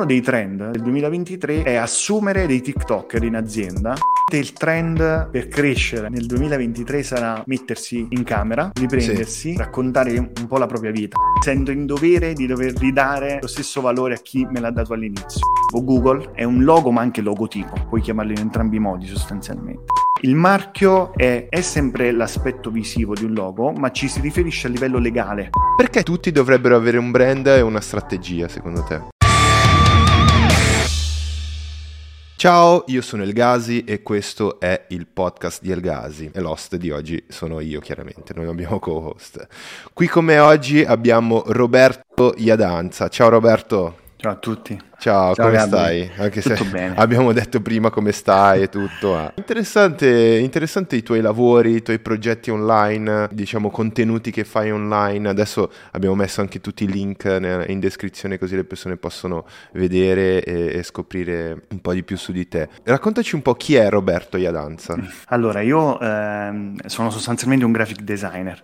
uno dei trend del 2023 è assumere dei TikToker in azienda. Il trend per crescere nel 2023 sarà mettersi in camera, riprendersi, sì. raccontare un po' la propria vita. Sento in dovere di dover ridare lo stesso valore a chi me l'ha dato all'inizio. Google è un logo ma anche logotipo, puoi chiamarlo in entrambi i modi sostanzialmente. Il marchio è, è, sempre l'aspetto visivo di un logo, ma ci si riferisce a livello legale. Perché tutti dovrebbero avere un brand e una strategia, secondo te? Ciao, io sono El Gazi e questo è il podcast di El Gazi e l'host di oggi sono io chiaramente, noi abbiamo co-host. Qui con me oggi abbiamo Roberto Iadanza. Ciao Roberto. Ciao a tutti. Ciao, Ciao come Gabri. stai? Anche tutto se bene. abbiamo detto prima come stai e tutto. Ah. Interessante, interessante i tuoi lavori, i tuoi progetti online, diciamo contenuti che fai online. Adesso abbiamo messo anche tutti i link in descrizione così le persone possono vedere e, e scoprire un po' di più su di te. Raccontaci un po' chi è Roberto Iadanza. Allora, io ehm, sono sostanzialmente un graphic designer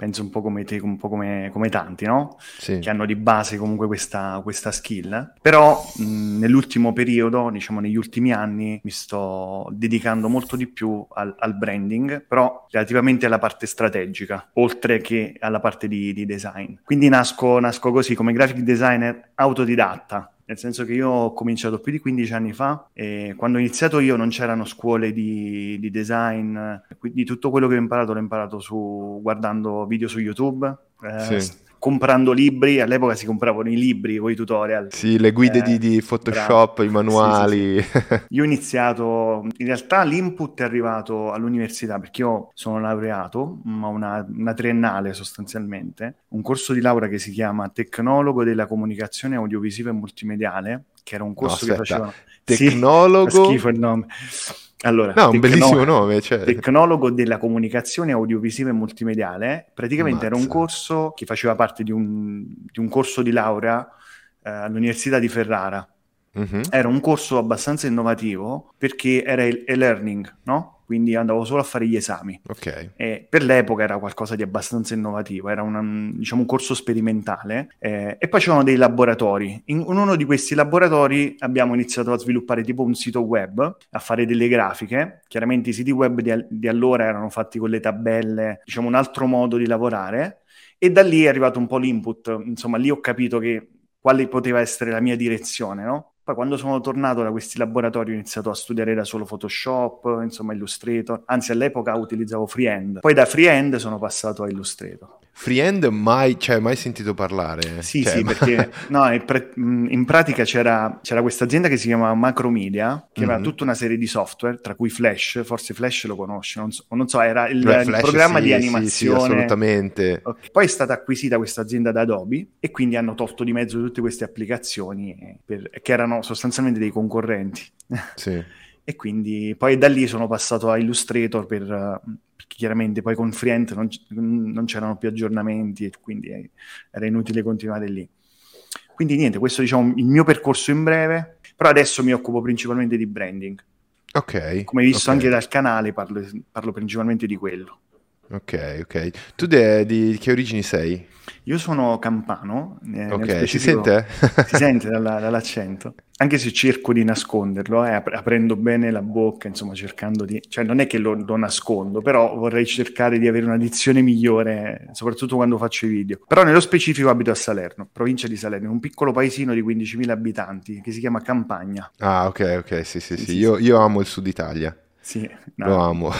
penso un po' come te, un po' come, come tanti, no? Sì. Che hanno di base comunque questa, questa skill. Però mh, nell'ultimo periodo, diciamo negli ultimi anni, mi sto dedicando molto di più al, al, branding, però relativamente alla parte strategica, oltre che alla parte di, di design. Quindi nasco, nasco così come graphic designer autodidatta nel senso che io ho cominciato più di 15 anni fa e quando ho iniziato io non c'erano scuole di, di design, quindi tutto quello che ho imparato l'ho imparato su, guardando video su YouTube. Eh, sì comprando libri, all'epoca si compravano i libri con i tutorial. Sì, le guide eh, di, di, Photoshop, bravo. i manuali. Sì, sì, sì. Io ho iniziato, in realtà l'input è arrivato all'università perché io sono laureato, ma una, una triennale sostanzialmente, un corso di laurea che si chiama Tecnologo della comunicazione audiovisiva e multimediale, che era un corso no, che faceva... Tecnologo... Sì, schifo il nome. Allora, no, un bellissimo nome. Cioè... Tecnologo della comunicazione audiovisiva e multimediale. Praticamente Mazza. era un corso che faceva parte di un, di un corso di laurea eh, all'Università di Ferrara. Mm-hmm. Era un corso abbastanza innovativo perché era il e-learning, no? Quindi andavo solo a fare gli esami. Okay. E per l'epoca era qualcosa di abbastanza innovativo, era una, diciamo, un corso sperimentale eh, e poi c'erano dei laboratori. In, in, uno di questi laboratori abbiamo iniziato a sviluppare tipo un sito web, a fare delle grafiche. Chiaramente i siti web di, di allora erano fatti con le tabelle, diciamo un altro modo di lavorare e da lì è arrivato un po' l'input, insomma lì ho capito che quale poteva essere la mia direzione, no? Poi quando sono tornato da questi laboratori ho iniziato a studiare da solo Photoshop, insomma Illustrator, anzi all'epoca utilizzavo Freehand. Poi da Freehand sono passato a Illustrator. Freehand mai, cioè, mai sentito parlare? Sì, cioè, sì, ma... perché no, in, pratica c'era, c'era questa azienda che si chiamava Macromedia, che mm-hmm. aveva tutta una serie di software, tra cui Flash, forse Flash lo conosci, non so, non so era il, Beh, il programma sì, di animazione. Sì, sì assolutamente. Okay. Poi è stata acquisita questa azienda da Adobe e quindi hanno tolto di mezzo tutte queste applicazioni per, che erano sostanzialmente dei concorrenti. Sì. e quindi poi da lì sono passato a Illustrator per, chiaramente poi con Freehand non, non, c'erano più aggiornamenti e quindi era inutile continuare lì. Quindi niente, questo diciamo il mio percorso in breve, però adesso mi occupo principalmente di branding. Ok. Come hai visto okay. anche dal canale parlo, parlo principalmente di quello. Ok, ok. Tu de, di che origini sei? Io sono campano. Eh, ok, si sente? si sente dalla, dall'accento. Anche se cerco di nasconderlo, eh, ap- aprendo bene la bocca, insomma, cercando di... Cioè, non è che lo, lo, nascondo, però vorrei cercare di avere una dizione migliore, soprattutto quando faccio i video. Però nello specifico abito a Salerno, provincia di Salerno, un piccolo paesino di 15.000 abitanti che si chiama Campagna. Ah, ok, ok, sì, sì, sì. sì. Io, io amo il sud Italia. Sì, no, lo amo.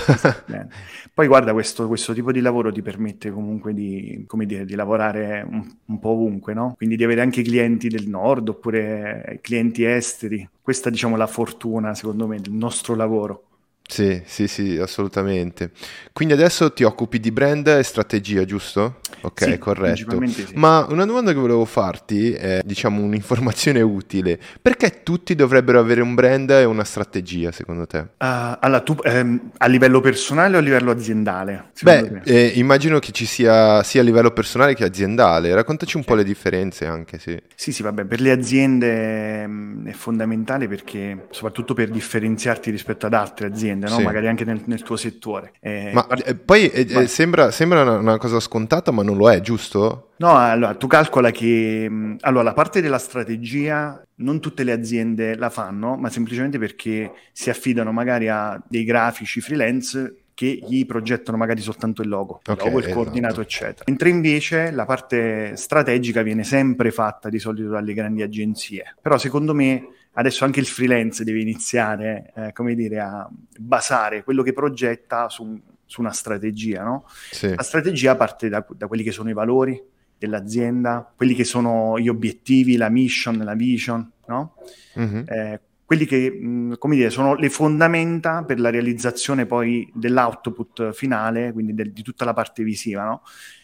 Poi guarda, questo, questo, tipo di lavoro ti permette comunque di, dire, di lavorare un, un, po' ovunque, no? Quindi di avere anche clienti del nord oppure clienti esteri. Questa diciamo la fortuna, secondo me, del nostro lavoro. Sì, sì, sì, assolutamente. Quindi adesso ti occupi di brand e strategia, giusto? Ok, sì, corretto. Sì. Ma una domanda che volevo farti è, diciamo, un'informazione utile. Perché tutti dovrebbero avere un brand e una strategia, secondo te? Uh, allora, tu ehm, a livello personale o a livello aziendale? Beh, eh, immagino che ci sia sia a livello personale che aziendale. Raccontaci un sì. po' le differenze anche, sì. Sì, sì, vabbè, per le aziende mh, mm, è fondamentale perché, soprattutto per differenziarti rispetto ad altre aziende, aziende, no? sì. magari anche nel, nel tuo settore. Eh, ma part- eh, poi eh, sembra, sembra una, una, cosa scontata, ma non lo è, giusto? No, allora tu calcola che mm, allora, la parte della strategia non tutte le aziende la fanno, ma semplicemente perché si affidano magari a dei grafici freelance che gli progettano magari soltanto il logo, il, okay, logo, il esatto. coordinato, eccetera. Mentre invece la parte strategica viene sempre fatta di solito dalle grandi agenzie. Però secondo me adesso anche il freelance deve iniziare, eh, come dire, a basare quello che progetta su, su una strategia, no? Sì. La strategia parte da, da quelli che sono i valori dell'azienda, quelli che sono gli obiettivi, la mission, la vision, no? Mm-hmm. Eh, quelli che, mh, come dire, sono le fondamenta per la realizzazione poi dell'output finale, quindi del, di tutta la parte visiva, no?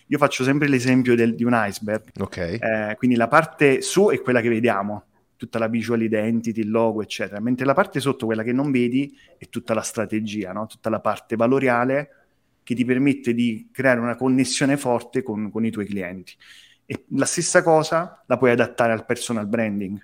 Io faccio sempre l'esempio del, di un iceberg. Okay. Eh, quindi la parte su è quella che vediamo, tutta la visual identity, il logo, eccetera. Mentre la parte sotto, quella che non vedi, è tutta la strategia, no? tutta la parte valoriale che ti permette di creare una connessione forte con, con i tuoi clienti. E la stessa cosa la puoi adattare al personal branding.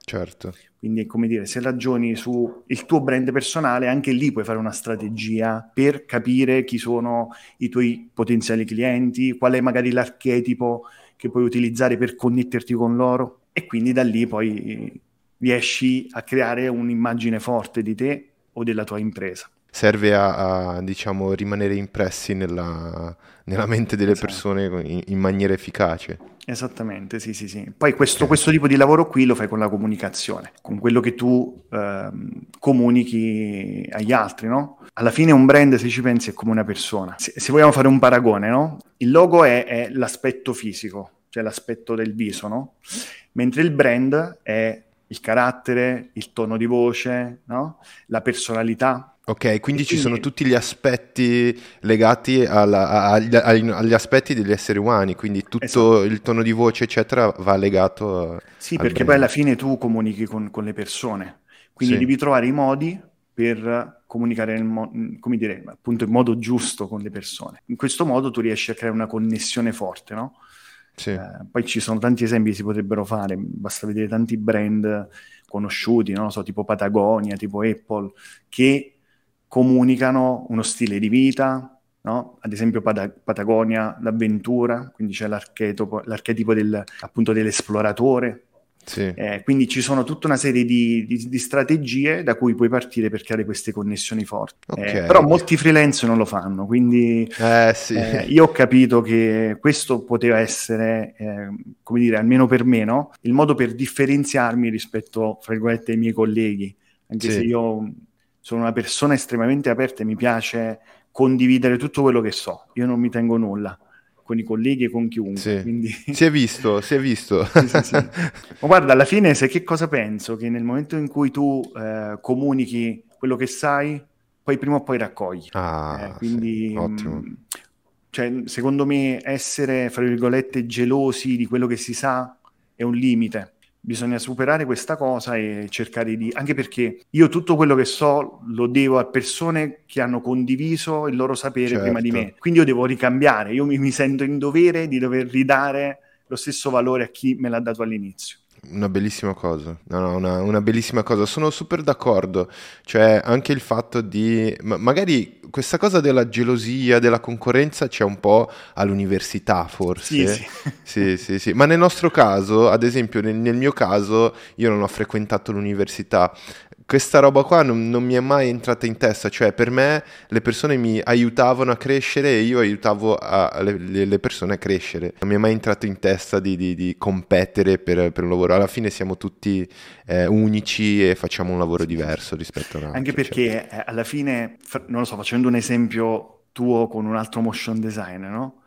Certo. Quindi, come dire, se ragioni sul tuo brand personale, anche lì puoi fare una strategia per capire chi sono i tuoi potenziali clienti, qual è magari l'archetipo che puoi utilizzare per connetterti con loro e quindi da lì poi riesci a creare un'immagine forte di te o della tua impresa serve a, a diciamo, rimanere impressi nella, nella mente delle esatto. persone in, in, maniera efficace. Esattamente, sì, sì, sì. Poi questo, questo, tipo di lavoro qui lo fai con la comunicazione, con quello che tu eh, comunichi agli altri, no? Alla fine un brand, se ci pensi, è come una persona. Se, se vogliamo fare un paragone, no? Il logo è, è l'aspetto fisico, cioè l'aspetto del viso, no? Mentre il brand è il carattere, il tono di voce, no? la personalità, Ok, quindi ci sono tutti gli aspetti legati alla, agli, agli, aspetti degli esseri umani, quindi tutto esatto. il tono di voce, eccetera, va legato a... Sì, perché brand. poi alla fine tu comunichi con, con le persone, quindi sì. devi trovare i modi per comunicare mo- come dire, appunto in modo giusto con le persone. In questo modo tu riesci a creare una connessione forte, no? Sì. Eh, poi ci sono tanti esempi che si potrebbero fare, basta vedere tanti brand conosciuti, no? so, tipo Patagonia, tipo Apple, che comunicano uno stile di vita, no? ad esempio Pat- Patagonia, l'avventura, quindi c'è l'archetipo, l'archetipo del, appunto dell'esploratore. Sì. Eh, quindi ci sono tutta una serie di, di, di, strategie da cui puoi partire per creare queste connessioni forti. Okay. Eh, però molti freelance non lo fanno, quindi eh, sì. Eh, io ho capito che questo poteva essere, eh, come dire, almeno per me, no? il modo per differenziarmi rispetto, fra virgolette, ai miei colleghi. Anche sì. se io sono una persona estremamente aperta e mi piace condividere tutto quello che so. Io non mi tengo nulla con i colleghi e con chiunque. Sì. Quindi... Si è visto, si è visto. sì, sì. Ma guarda, alla fine, sai che cosa penso? Che nel momento in cui tu eh, comunichi quello che sai, poi prima o poi raccogli. Ah, eh, quindi, ottimo. Mh, cioè, secondo me, essere, fra virgolette, gelosi di quello che si sa è un limite bisogna superare questa cosa e cercare di... anche perché io tutto quello che so lo devo a persone che hanno condiviso il loro sapere certo. prima di me, quindi io devo ricambiare, io mi, mi sento in dovere di dover ridare lo stesso valore a chi me l'ha dato all'inizio. Una bellissima cosa, no, no, una, una, bellissima cosa, sono super d'accordo, cioè anche il fatto di, ma magari questa cosa della gelosia, della concorrenza c'è un po' all'università forse, sì, sì. sì, sì, sì. ma nel nostro caso, ad esempio nel, nel mio caso, io non ho frequentato l'università, questa roba qua non, non, mi è mai entrata in testa, cioè per me le persone mi aiutavano a crescere e io aiutavo a, le, le, persone a crescere. Non mi è mai entrato in testa di, di, di competere per, per, un lavoro. Alla fine siamo tutti eh, unici e facciamo un lavoro diverso rispetto a un altro. Anche perché cioè. alla fine, non lo so, facendo un esempio tuo con un altro motion designer, no?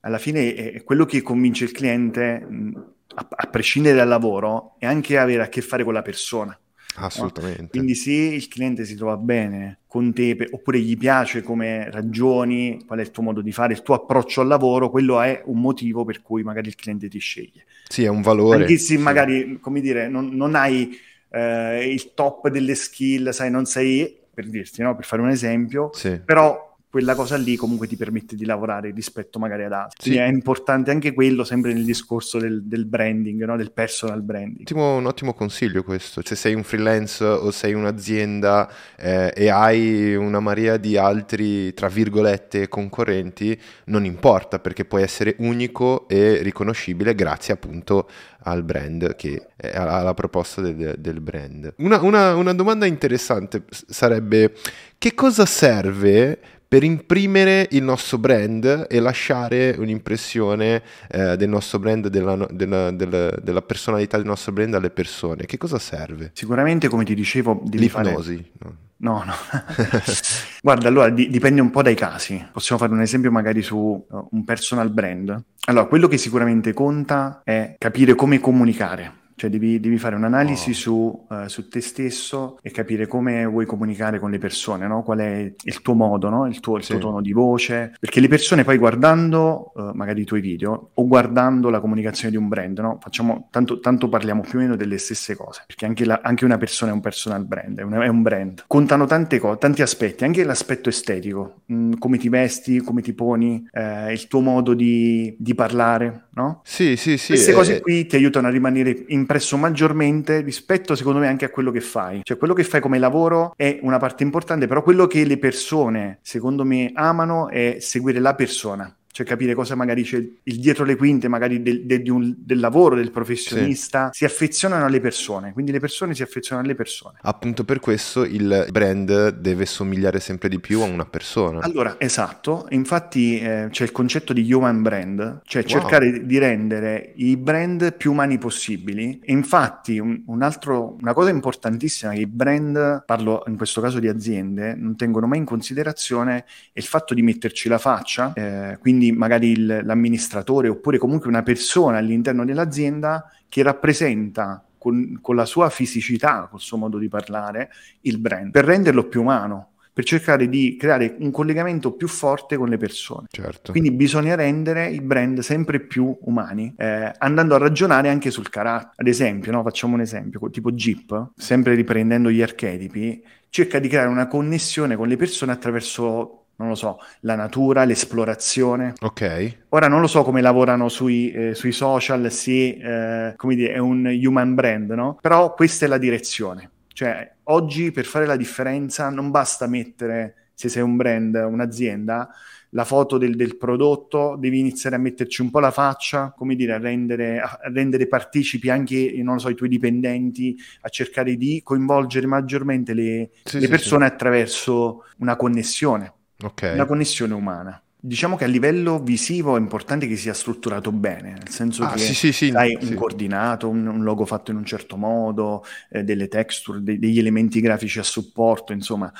Alla fine è quello che convince il cliente, a, a prescindere dal lavoro, è anche avere a che fare con la persona. Assolutamente. No? Quindi se il cliente si trova bene con te, oppure gli piace come ragioni, qual è il tuo modo di fare, il tuo approccio al lavoro, quello è un motivo per cui magari il cliente ti sceglie. Sì, è un valore. Anche se magari, come dire, non, non hai eh, il top delle skill, sai, non sei, per dirti, no? per fare un esempio, sì. però quella cosa lì comunque ti permette di lavorare rispetto magari ad altri. Sì. È importante anche quello, sempre nel discorso del, del branding, no? del personal branding. Ottimo, un ottimo consiglio questo. Se sei un freelance o sei un'azienda eh, e hai una marea di altri, tra virgolette, concorrenti, non importa perché puoi essere unico e riconoscibile grazie appunto al brand, che è alla proposta del, del brand. Una, una, una domanda interessante sarebbe che cosa serve per imprimere il nostro brand e lasciare un'impressione eh, del nostro brand, della, della, della, della, personalità del nostro brand alle persone. Che cosa serve? Sicuramente, come ti dicevo, devi L'ipnosi. Fare... No, no. Guarda, allora di- dipende un po' dai casi. Possiamo fare un esempio magari su uh, un personal brand. Allora, quello che sicuramente conta è capire come comunicare cioè devi, devi fare un'analisi oh. su, uh, su, te stesso e capire come vuoi comunicare con le persone, no? qual è il tuo modo, no? il, tuo, il sì. tuo, tono di voce, perché le persone poi guardando uh, magari i tuoi video o guardando la comunicazione di un brand, no? Facciamo, tanto, tanto, parliamo più o meno delle stesse cose, perché anche, la, anche una persona è un personal brand, è un, è un brand. Contano tante cose, tanti aspetti, anche l'aspetto estetico, mh, mm, come ti vesti, come ti poni, eh, il tuo modo di, di parlare, no? Sì, sì, sì. Queste eh, cose qui ti aiutano a rimanere impresso maggiormente rispetto secondo me anche a quello che fai. Cioè quello che fai come lavoro è una parte importante, però quello che le persone secondo me amano è seguire la persona cioè capire cosa magari c'è il dietro le quinte magari del, del, un, del lavoro del professionista, sì. si affezionano alle persone, quindi le persone si affezionano alle persone. Appunto per questo il brand deve somigliare sempre di più a una persona. Allora, esatto, infatti eh, c'è il concetto di human brand, cioè wow. cercare di rendere i brand più umani possibili. E infatti un, un altro, una cosa importantissima che i brand, parlo in questo caso di aziende, non tengono mai in considerazione è il fatto di metterci la faccia, eh, quindi quindi magari il, l'amministratore oppure comunque una persona all'interno dell'azienda che rappresenta con, con, la sua fisicità, col suo modo di parlare, il brand, per renderlo più umano, per cercare di creare un collegamento più forte con le persone. Certo. Quindi bisogna rendere i brand sempre più umani, eh, andando a ragionare anche sul carattere. Ad esempio, no? facciamo un esempio, tipo Jeep, sempre riprendendo gli archetipi, cerca di creare una connessione con le persone attraverso non lo so, la natura, l'esplorazione. Ok. Ora non lo so come lavorano sui, eh, sui social, se eh, come dire, è un human brand, no? Però questa è la direzione. Cioè, oggi per fare la differenza non basta mettere, se sei un brand, un'azienda, la foto del, del, prodotto, devi iniziare a metterci un po' la faccia, come dire, a rendere, a rendere partecipi anche, non lo so, i tuoi dipendenti, a cercare di coinvolgere maggiormente le, sì, le sì, persone sì. attraverso una connessione okay. una connessione umana. Diciamo che a livello visivo è importante che sia strutturato bene, nel senso ah, che sì, sì, sì, hai un coordinato, un, un, logo fatto in un certo modo, eh, delle texture, de- degli elementi grafici a supporto, insomma.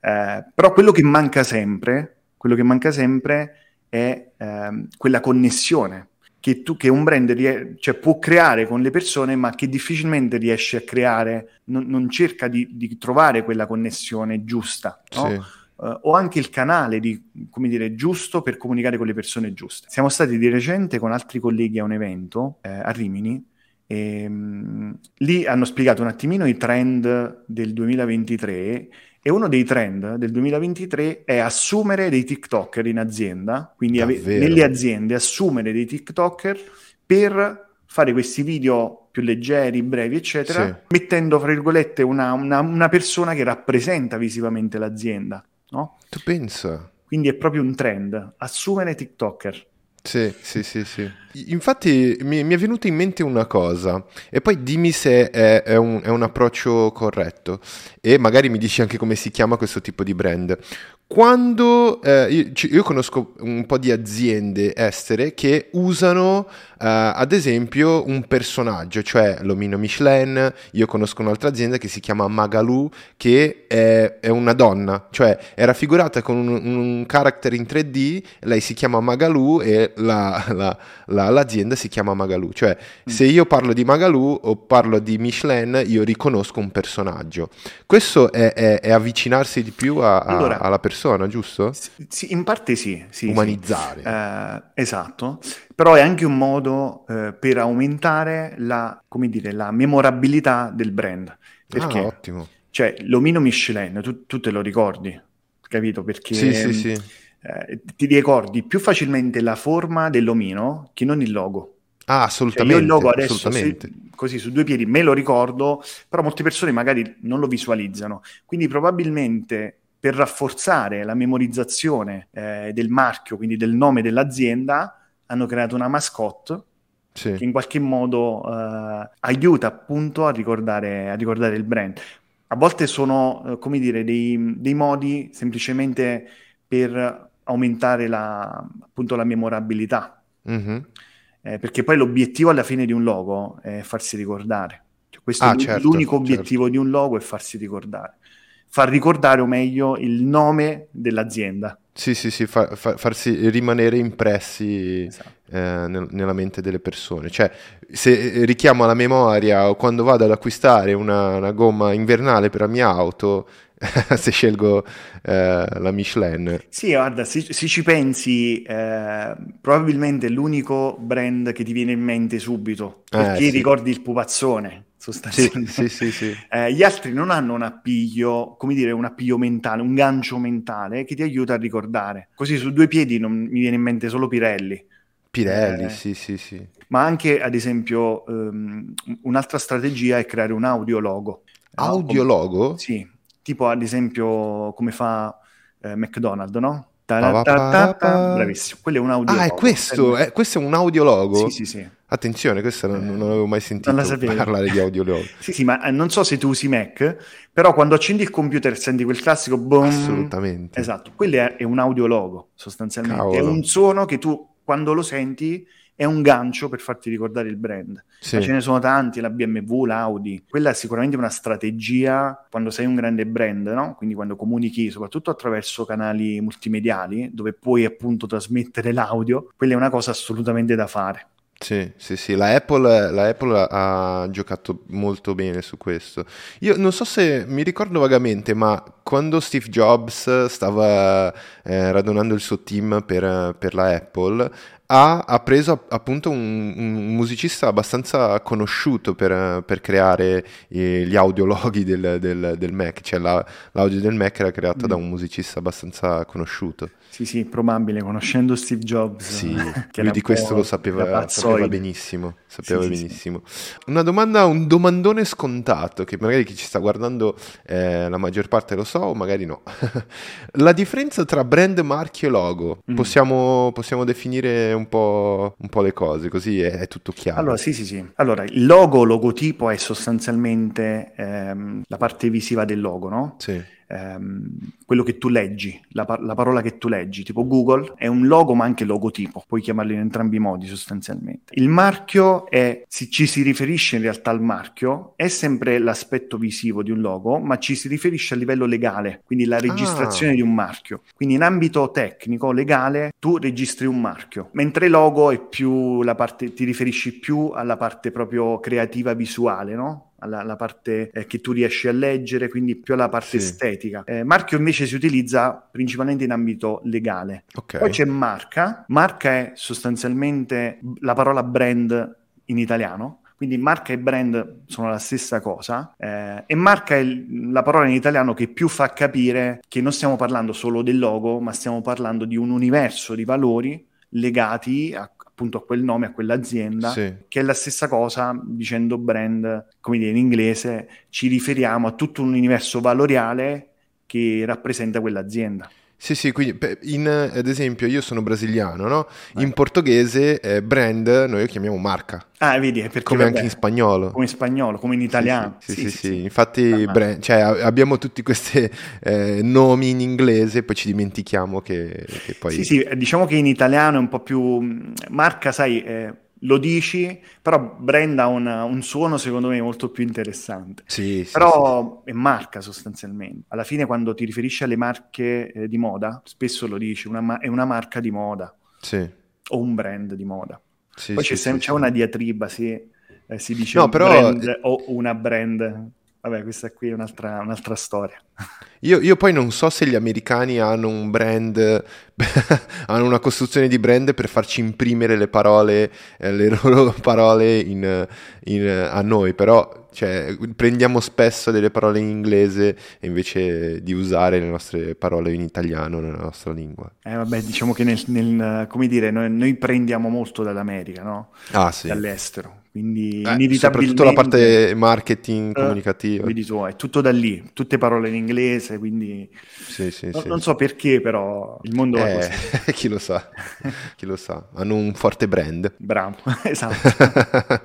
Eh, però quello che manca sempre, quello che manca sempre è eh, quella connessione che, tu, che un brand rie- cioè, può creare con le persone, ma che difficilmente riesce a creare, non, non cerca di, di, trovare quella connessione giusta. No? Uh, o anche il canale di, come dire, giusto per comunicare con le persone giuste. Siamo stati di recente con altri colleghi a un evento eh, a Rimini e um, lì hanno spiegato un attimino i trend del 2023 e uno dei trend del 2023 è assumere dei TikToker in azienda, quindi ave- nelle aziende assumere dei TikToker per fare questi video più leggeri, brevi, eccetera, sì. mettendo, fra virgolette, una, una, una persona che rappresenta visivamente l'azienda no? Tu pensa? Quindi è proprio un trend, assumere TikToker. Sì, sì, sì, sì. Infatti mi, mi, è venuta in mente una cosa e poi dimmi se è, è, un, è, un, approccio corretto e magari mi dici anche come si chiama questo tipo di brand. Quando eh, io, io, conosco un po' di aziende estere che usano ad esempio un personaggio, cioè l'omino Michelin, io conosco un'altra azienda che si chiama Magalù che è, è una donna, cioè è raffigurata con un, un character in 3D, lei si chiama Magalù e la, la, la, l'azienda si chiama Magalù, cioè mm. se io parlo di Magalù o parlo di Michelin io riconosco un personaggio. Questo è, è avvicinarsi di più a, a, allora, alla persona persona, giusto? Sì, in parte sì. sì Umanizzare. Sì. Eh, esatto, però è anche un modo eh, per aumentare la, dire, la, memorabilità del brand. Perché? Ah, ottimo. Cioè, l'omino Michelin, tu, tu te lo ricordi? capito? Perché sì, sì, sì. Eh, ti ricordi più facilmente la forma dell'omino che non il logo. Ah, assolutamente. Cioè io il logo adesso, se, così su due piedi, me lo ricordo, però molte persone magari non lo visualizzano. Quindi probabilmente per rafforzare la memorizzazione eh, del marchio, quindi del nome dell'azienda, hanno creato una mascotte sì. che in qualche modo eh, aiuta appunto a ricordare, a ricordare, il brand. A volte sono, eh, come dire, dei, dei, modi semplicemente per aumentare la, appunto la memorabilità. Mm-hmm. Eh, perché poi l'obiettivo alla fine di un logo è farsi ricordare. Cioè, questo ah, è certo, l'unico certo. obiettivo di un logo è farsi ricordare. Far ricordare o meglio il nome dell'azienda. Sì, sì, sì, fa, fa, farsi rimanere impressi esatto. eh, nel, nella mente delle persone. Cioè, se richiamo alla memoria o quando vado ad acquistare una, una gomma invernale per la mia auto, se scelgo eh, la Michelin. Sì, guarda, se, se ci pensi, eh, probabilmente è l'unico brand che ti viene in mente subito, eh, perché sì. ricordi il pupazzone, sostanzialmente. Sì, sì, sì, eh, gli altri non hanno un appiglio, come dire, un appiglio mentale, un gancio mentale che ti aiuta a ricordare. Così su due piedi non mi viene in mente solo Pirelli. Pirelli, eh, sì, sì, sì. Ma anche, ad esempio, um, un'altra strategia è creare un audiologo. Audiologo? Sì, tipo ad esempio come fa eh, McDonald's, no? Bravissimo, quello è un audiologo. Ah, è questo, è, questo è un audiologo? Sì, sì, sì. Attenzione, questo non, non avevo mai sentito parlare di audiologo. sì, sì, ma eh, non so se tu usi Mac, però quando accendi il computer senti quel classico boom. Assolutamente. Esatto, quello è, è un audiologo, sostanzialmente. Cavolo. È un suono che tu, quando lo senti, è un gancio per farti ricordare il brand. Sì. Ma ce ne sono tanti, la BMW, l'Audi. Quella è sicuramente una strategia quando sei un grande brand, no? Quindi quando comunichi soprattutto attraverso canali multimediali, dove puoi appunto trasmettere l'audio, quella è una cosa assolutamente da fare. Sì, sì, sì, la Apple, la Apple, ha giocato molto bene su questo. Io non so se mi ricordo vagamente, ma quando Steve Jobs stava eh, radunando il suo team per, per la Apple, ha, ha preso appunto un, un, musicista abbastanza conosciuto per, per creare eh, gli audiologhi del, del, del Mac, cioè la, l'audio del Mac era creato mm. da un musicista abbastanza conosciuto. Sì, sì, probabile, conoscendo Steve Jobs. Sì, lui di questo lo sapeva, sapeva benissimo, sapeva sì, benissimo. Sì, Una domanda, un domandone scontato, che magari chi ci sta guardando eh, la maggior parte lo so, o magari no. la differenza tra brand, marchio e logo, mm. possiamo, possiamo definire un po', un po', le cose, così è, è, tutto chiaro. Allora, sì, sì, sì. Allora, il logo, logotipo è sostanzialmente ehm, la parte visiva del logo, no? Sì ehm, quello che tu leggi, la, la, parola che tu leggi, tipo Google è un logo ma anche logotipo, puoi chiamarlo in entrambi i modi sostanzialmente. Il marchio è, se ci si riferisce in realtà al marchio, è sempre l'aspetto visivo di un logo, ma ci si riferisce a livello legale, quindi la registrazione ah. di un marchio. Quindi in ambito tecnico, legale, tu registri un marchio, mentre logo è più la parte, ti riferisci più alla parte proprio creativa visuale, no? Alla, alla parte eh, che tu riesci a leggere, quindi più alla parte sì. estetica. Eh, marchio invece si utilizza principalmente in ambito legale. Okay. Poi c'è marca. Marca è sostanzialmente la parola brand in italiano, quindi marca e brand sono la stessa cosa eh, e marca è la parola in italiano che più fa capire che non stiamo parlando solo del logo, ma stiamo parlando di un universo di valori legati a appunto a quel nome, a quell'azienda, sì. che è la stessa cosa dicendo brand, come dire in inglese, ci riferiamo a tutto un universo valoriale che rappresenta quell'azienda. Sì, sì, quindi in, ad esempio io sono brasiliano, no? In portoghese eh, brand noi lo chiamiamo marca. Ah, vedi, perché come vabbè, anche in spagnolo. Come in spagnolo, come in italiano. Sì, sì, sì, sì, sì. infatti brand, cioè, abbiamo tutti questi eh, nomi in inglese, poi ci dimentichiamo che, che, poi... Sì, sì, diciamo che in italiano è un po' più... Marca, sai... Eh lo dici, però brand ha un, un, suono secondo me molto più interessante. Sì, sì però sì, è marca sostanzialmente. Alla fine quando ti riferisci alle marche eh, di moda, spesso lo dici, una, è una marca di moda. Sì. O un brand di moda. Sì, Poi c'è, c'è una diatriba, sì, eh, si dice no, però... brand o una brand Vabbè, questa qui è un'altra, un'altra storia. Io, io, poi non so se gli americani hanno un brand hanno una costruzione di brand per farci imprimere le parole, eh, le loro parole in, in, a noi, però cioè, prendiamo spesso delle parole in inglese invece di usare le nostre parole in italiano nella nostra lingua. Eh vabbè, diciamo che nel, nel come dire, noi, noi, prendiamo molto dall'America, no? Ah sì. Dall'estero. Quindi eh, inevitabilmente... Soprattutto la parte marketing eh, comunicativa. Vedi tu, è tutto da lì, tutte parole in inglese, quindi... Sì, sì, no, sì, non so perché, però il mondo eh, va così. chi lo sa, chi lo sa. Hanno un forte brand. Bravo, esatto.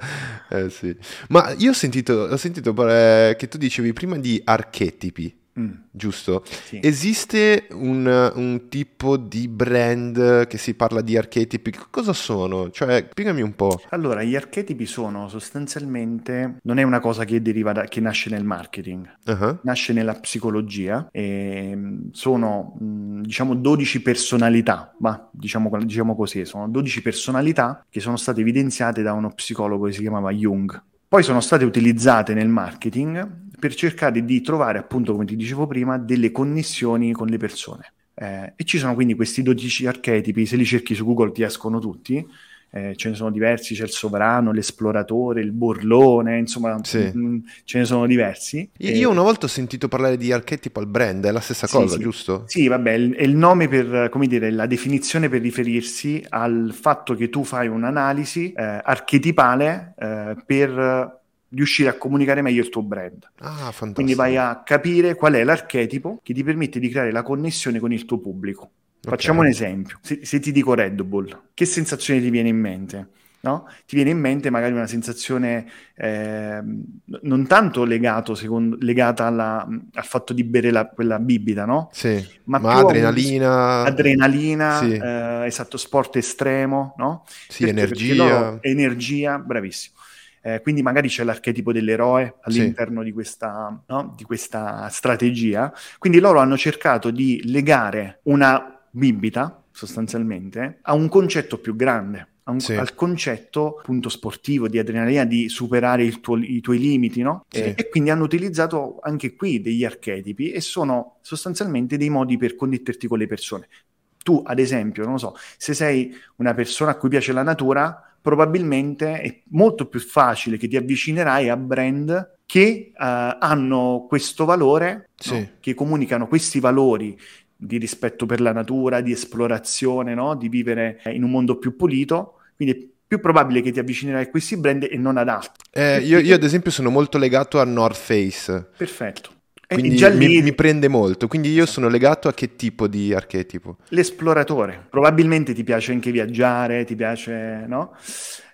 eh, sì. Ma io ho sentito, ho sentito che tu dicevi prima di archetipi. Mm. Giusto? Sì. Esiste un, un, tipo di brand che si parla di archetipi? Cosa sono? Cioè, spiegami un po'. Allora, gli archetipi sono sostanzialmente, non è una cosa che deriva da, che nasce nel marketing, uh-huh. nasce nella psicologia e mm, sono, mm, diciamo, 12 personalità, ma diciamo, diciamo così, sono 12 personalità che sono state evidenziate da uno psicologo che si chiamava Jung. Poi sono state utilizzate nel marketing per cercare di trovare, appunto, come ti dicevo prima, delle connessioni con le persone. Eh, e ci sono quindi questi 12 archetipi, se li cerchi su Google ti escono tutti, eh, ce ne sono diversi, c'è il sovrano, l'esploratore, il burlone, insomma sì. mh, mm, ce ne sono diversi. Io, io una volta ho sentito parlare di archetipo brand, è la stessa sì, cosa, sì. giusto? Sì, vabbè, è il nome per, come dire, la definizione per riferirsi al fatto che tu fai un'analisi eh, archetipale eh, per riuscire a comunicare meglio il tuo brand. Ah, fantastico. Quindi vai a capire qual è l'archetipo che ti permette di creare la connessione con il tuo pubblico. Okay. Facciamo un esempio. Se, se, ti dico Red Bull, che sensazione ti viene in mente? No? Ti viene in mente magari una sensazione eh, non tanto legato, secondo, legata alla, al fatto di bere la, quella bibita, no? Sì, ma, ma adrenalina. Adrenalina, sì. eh, esatto, sport estremo, no? Sì, perché, energia. Perché loro, energia, bravissimo. Eh, quindi magari c'è l'archetipo dell'eroe all'interno sì. di, questa, no? di questa strategia. Quindi loro hanno cercato di legare una bibita, sostanzialmente, a un concetto più grande. Un, sì. al concetto appunto sportivo di adrenalina di superare tuo, i tuoi limiti, no? Sì. E, e, quindi hanno utilizzato anche qui degli archetipi e sono sostanzialmente dei modi per connetterti con le persone. Tu, ad esempio, non lo so, se sei una persona a cui piace la natura, probabilmente è molto più facile che ti avvicinerai a brand che uh, hanno questo valore, sì. no? che comunicano questi valori di rispetto per la natura, di esplorazione, no? di vivere in un mondo più pulito. Quindi è più probabile che ti avvicinerai a questi brand e non ad altri. Eh, io, io, ad esempio, sono molto legato a North Face. Perfetto. Quindi già lì... mi, mi, prende molto, quindi io sono legato a che tipo di archetipo? L'esploratore. Probabilmente ti piace anche viaggiare, ti piace, no?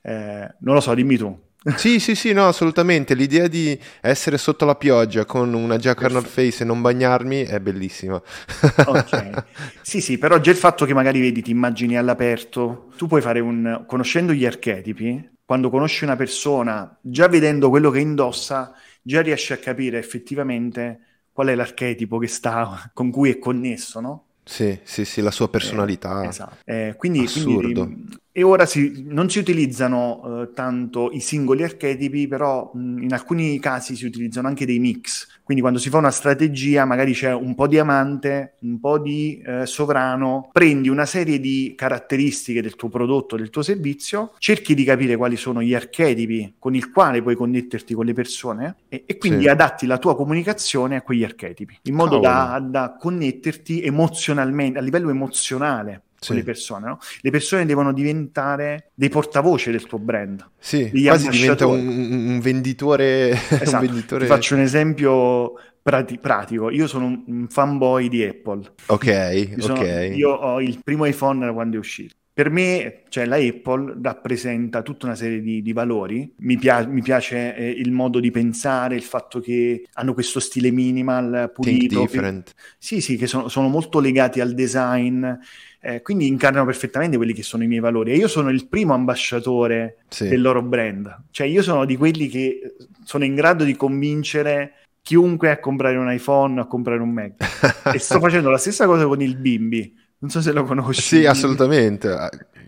Eh, non lo so, dimmi tu. Sì, sì, sì, no, assolutamente. L'idea di essere sotto la pioggia con una giacca North Face e non bagnarmi è bellissima. ok. Sì, sì, però già il fatto che magari vedi, ti immagini all'aperto, tu puoi fare un... conoscendo gli archetipi, quando conosci una persona, già vedendo quello che indossa, già riesci a capire effettivamente qual è l'archetipo che sta, con cui è connesso, no? Sì, sì, sì, la sua personalità. Eh, esatto. Eh, quindi, quindi, e ora si, non si utilizzano eh, tanto i singoli archetipi, però mh, in alcuni casi si utilizzano anche dei mix. Quindi quando si fa una strategia, magari c'è un po' di amante, un po' di eh, sovrano, prendi una serie di caratteristiche del tuo prodotto, del tuo servizio, cerchi di capire quali sono gli archetipi con il quale puoi connetterti con le persone e, e quindi sì. adatti la tua comunicazione a quegli archetipi, in modo da, da connetterti emozionalmente, a livello emozionale sì. le persone, no? Le persone devono diventare dei portavoce del tuo brand. Sì, quasi diventa un, un, venditore. Esatto. un venditore... Ti faccio un esempio prati- pratico. Io sono un, fanboy di Apple. Ok, io, sono, ok. io ho il primo iPhone da quando è uscito. Per me, cioè, la Apple rappresenta tutta una serie di, di valori. Mi, pia- mi piace eh, il modo di pensare, il fatto che hanno questo stile minimal, pulito. Che, sì, sì, che sono, sono molto legati al design eh, quindi incarnano perfettamente quelli che sono i miei valori. E io sono il primo ambasciatore sì. del loro brand. Cioè, io sono di quelli che sono in grado di convincere chiunque a comprare un iPhone a comprare un Mac. e sto facendo la stessa cosa con il Bimbi. Non so se lo conosci. Sì, assolutamente.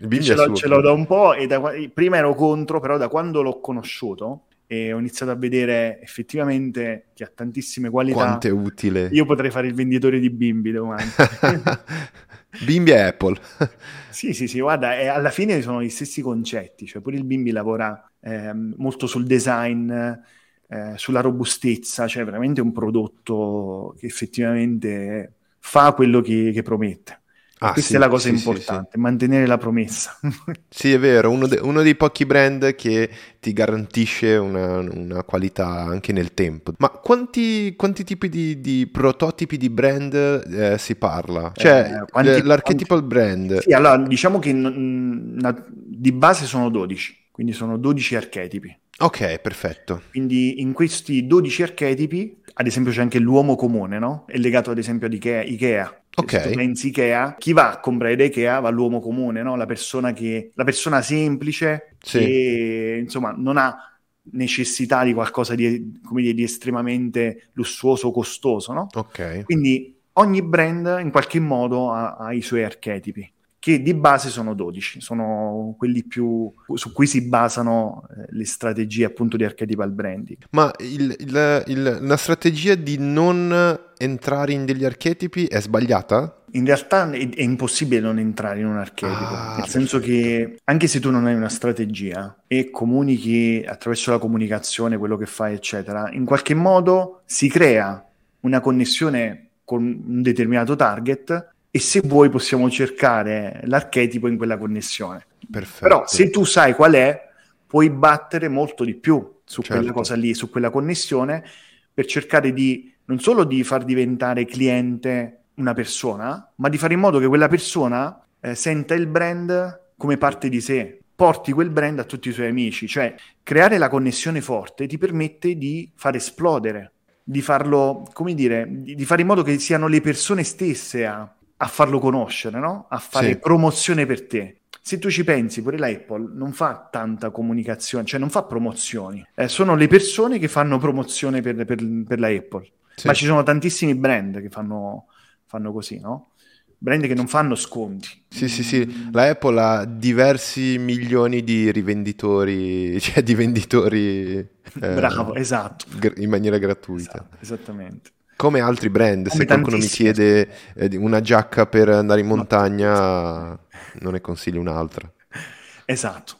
Il Bimbi ce, l'ho, ce l'ho da un po' e da, prima ero contro, però da quando l'ho conosciuto e ho iniziato a vedere effettivamente che ha tantissime qualità. Quanto è utile. Io potrei fare il venditore di bimbi domani. Bimbi e Apple. sì, sì, sì, guarda, eh, alla fine sono gli stessi concetti, cioè pure il Bimbi lavora eh, molto sul design, eh, sulla robustezza, cioè veramente un prodotto che effettivamente fa quello che, che promette. Ah, Questa sì, è la cosa sì, importante, sì, mantenere la promessa. sì, è vero, uno, de- uno, dei pochi brand che ti garantisce una, una qualità anche nel tempo. Ma quanti, quanti tipi di, di, prototipi di brand eh, si parla? Cioè, eh, quanti, l'archetypal quanti... brand. Sì, allora diciamo che n- n- di base sono 12, quindi sono 12 archetipi. Ok, perfetto. Quindi in questi 12 archetipi, ad esempio c'è anche l'uomo comune, no? È legato ad esempio ad Ikea. Ikea. Ok. Se tu pensi Ikea, chi va a comprare Ikea va all'uomo comune, no? La persona, che, la persona semplice sì. che insomma non ha necessità di qualcosa di, dire, di estremamente lussuoso, costoso, no? Ok. Quindi ogni brand in qualche modo ha, ha i suoi archetipi che di base sono 12, sono quelli più su cui si basano eh, le strategie appunto di archetypal branding. Ma il, il, il, la strategia di non entrare in degli archetipi è sbagliata? In realtà è, è impossibile non entrare in un archetipo, ah, nel senso che anche se tu non hai una strategia e comunichi attraverso la comunicazione quello che fai, eccetera, in qualche modo si crea una connessione con un determinato target e se vuoi possiamo cercare l'archetipo in quella connessione. Perfetto. Però se tu sai qual è, puoi battere molto di più su certo. quella cosa lì, su quella connessione, per cercare di non solo di far diventare cliente una persona, ma di fare in modo che quella persona eh, senta il brand come parte di sé, porti quel brand a tutti i suoi amici, cioè creare la connessione forte ti permette di far esplodere, di farlo, come dire, di, di fare in modo che siano le persone stesse a a farlo conoscere, no? a fare sì. promozione per te. Se tu ci pensi, pure la Apple non fa tanta comunicazione, cioè non fa promozioni, eh, sono le persone che fanno promozione per, per, per la Apple. Sì. Ma ci sono tantissimi brand che fanno, fanno così, no? brand che non fanno sconti. Sì, sì, sì, la Apple ha diversi milioni di rivenditori, cioè di venditori. Eh, Bravo, esatto. in maniera gratuita. Esatto, esattamente. Come altri brand, Come se qualcuno mi chiede eh, una giacca per andare in montagna, non ne consiglio un'altra. Esatto.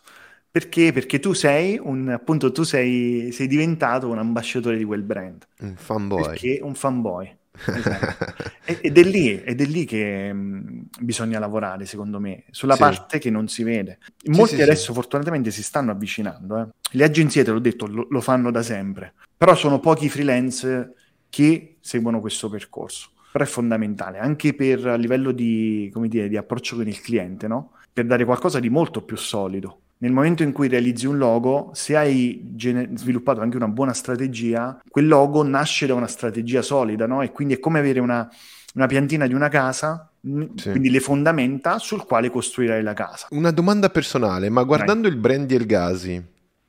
Perché? Perché tu sei un, appunto, tu sei, sei diventato un ambasciatore di quel brand. Un fanboy. Perché un fanboy. Esatto. ed, è lì, ed, è lì, che mh, mm, bisogna lavorare, secondo me, sulla sì. parte che non si vede. Molti sì, adesso, sì. fortunatamente, si stanno avvicinando. Eh. Le agenzie, te l'ho detto, lo, lo, fanno da sempre. Però sono pochi freelance che seguono questo percorso. Però è fondamentale anche per a livello di, dire, di approccio con il cliente, no? per dare qualcosa di molto più solido. Nel momento in cui realizzi un logo, se hai gene- sviluppato anche una buona strategia, quel logo nasce da una strategia solida, no? E quindi è come avere una, una piantina di una casa, sì. quindi le fondamenta sul quale costruirai la casa. Una domanda personale, ma guardando Dai. il brand di Elgasi,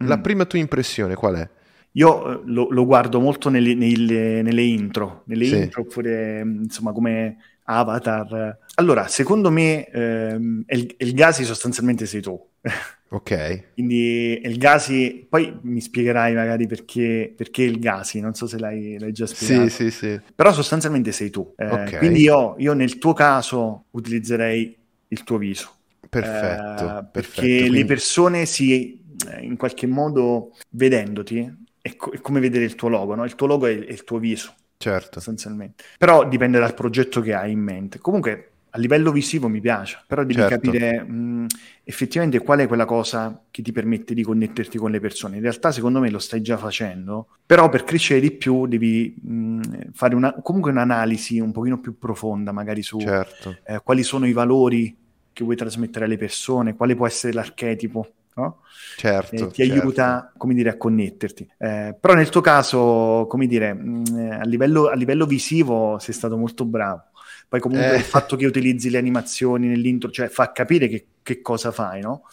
mm. la prima tua impressione qual è? Io eh, lo, lo guardo molto nelle, nelle, nelle intro, nelle sì. intro oppure insomma come Avatar. Allora, secondo me ehm, El, El Gasi sostanzialmente sei tu. Ok. Quindi El Gasi, poi mi spiegherai magari perché, perché El Gasi, non so se l'hai, l'hai già spiegato. Sì, sì, sì. Però sostanzialmente sei tu. Eh, okay. Quindi io, io, nel tuo caso utilizzerei il tuo viso. Perfetto. Eh, perché perfetto. le persone si, in qualche modo, vedendoti, è, co- è, come vedere il tuo logo, no? Il tuo logo è, è il tuo viso. Certo. Sostanzialmente. Però dipende dal progetto che hai in mente. Comunque, a livello visivo mi piace, però devi certo. capire mh, effettivamente qual è quella cosa che ti permette di connetterti con le persone. In realtà, secondo me, lo stai già facendo, però per crescere di più devi mh, fare una, comunque un'analisi un pochino più profonda, magari su certo. eh, quali sono i valori che vuoi trasmettere alle persone, quale può essere l'archetipo no? Certo, eh, ti certo. aiuta, come dire, a connetterti. Eh, però nel tuo caso, come dire, mh, mm, a, livello, a, livello, visivo sei stato molto bravo. Poi comunque eh. il fatto che utilizzi le animazioni nell'intro, cioè fa capire che, che cosa fai, no?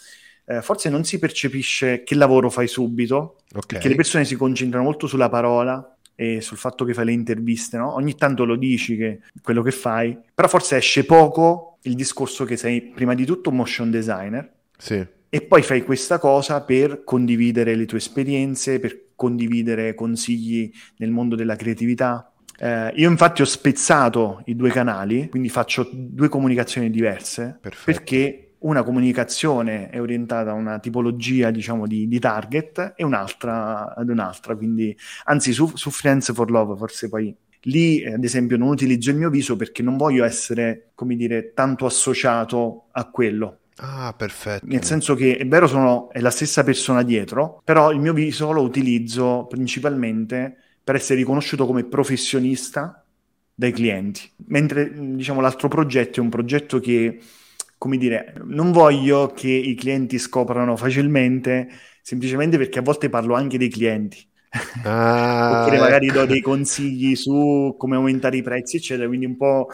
Eh, forse non si percepisce che lavoro fai subito, okay. perché le persone si concentrano molto sulla parola e sul fatto che fai le interviste, no? Ogni tanto lo dici che quello che fai, però forse esce poco il discorso che sei prima di tutto un motion designer. Sì e poi fai questa cosa per condividere le tue esperienze, per condividere consigli nel mondo della creatività. Eh, io infatti ho spezzato i due canali, quindi faccio due comunicazioni diverse, Perfetto. perché una comunicazione è orientata a una tipologia, diciamo, di, di target e un'altra ad un'altra. Quindi, anzi, su, su Friends for Love forse poi lì ad esempio non utilizzo il mio viso perché non voglio essere come dire tanto associato a quello Ah, perfetto. Nel senso che è vero, sono, è la stessa persona dietro, però il mio viso lo utilizzo principalmente per essere riconosciuto come professionista dai clienti. Mentre, diciamo, l'altro progetto è un progetto che, come dire, non voglio che i clienti scoprano facilmente, semplicemente perché a volte parlo anche dei clienti. Ah, Oppure magari ecco. do dei consigli su come aumentare i prezzi, eccetera. Quindi un po'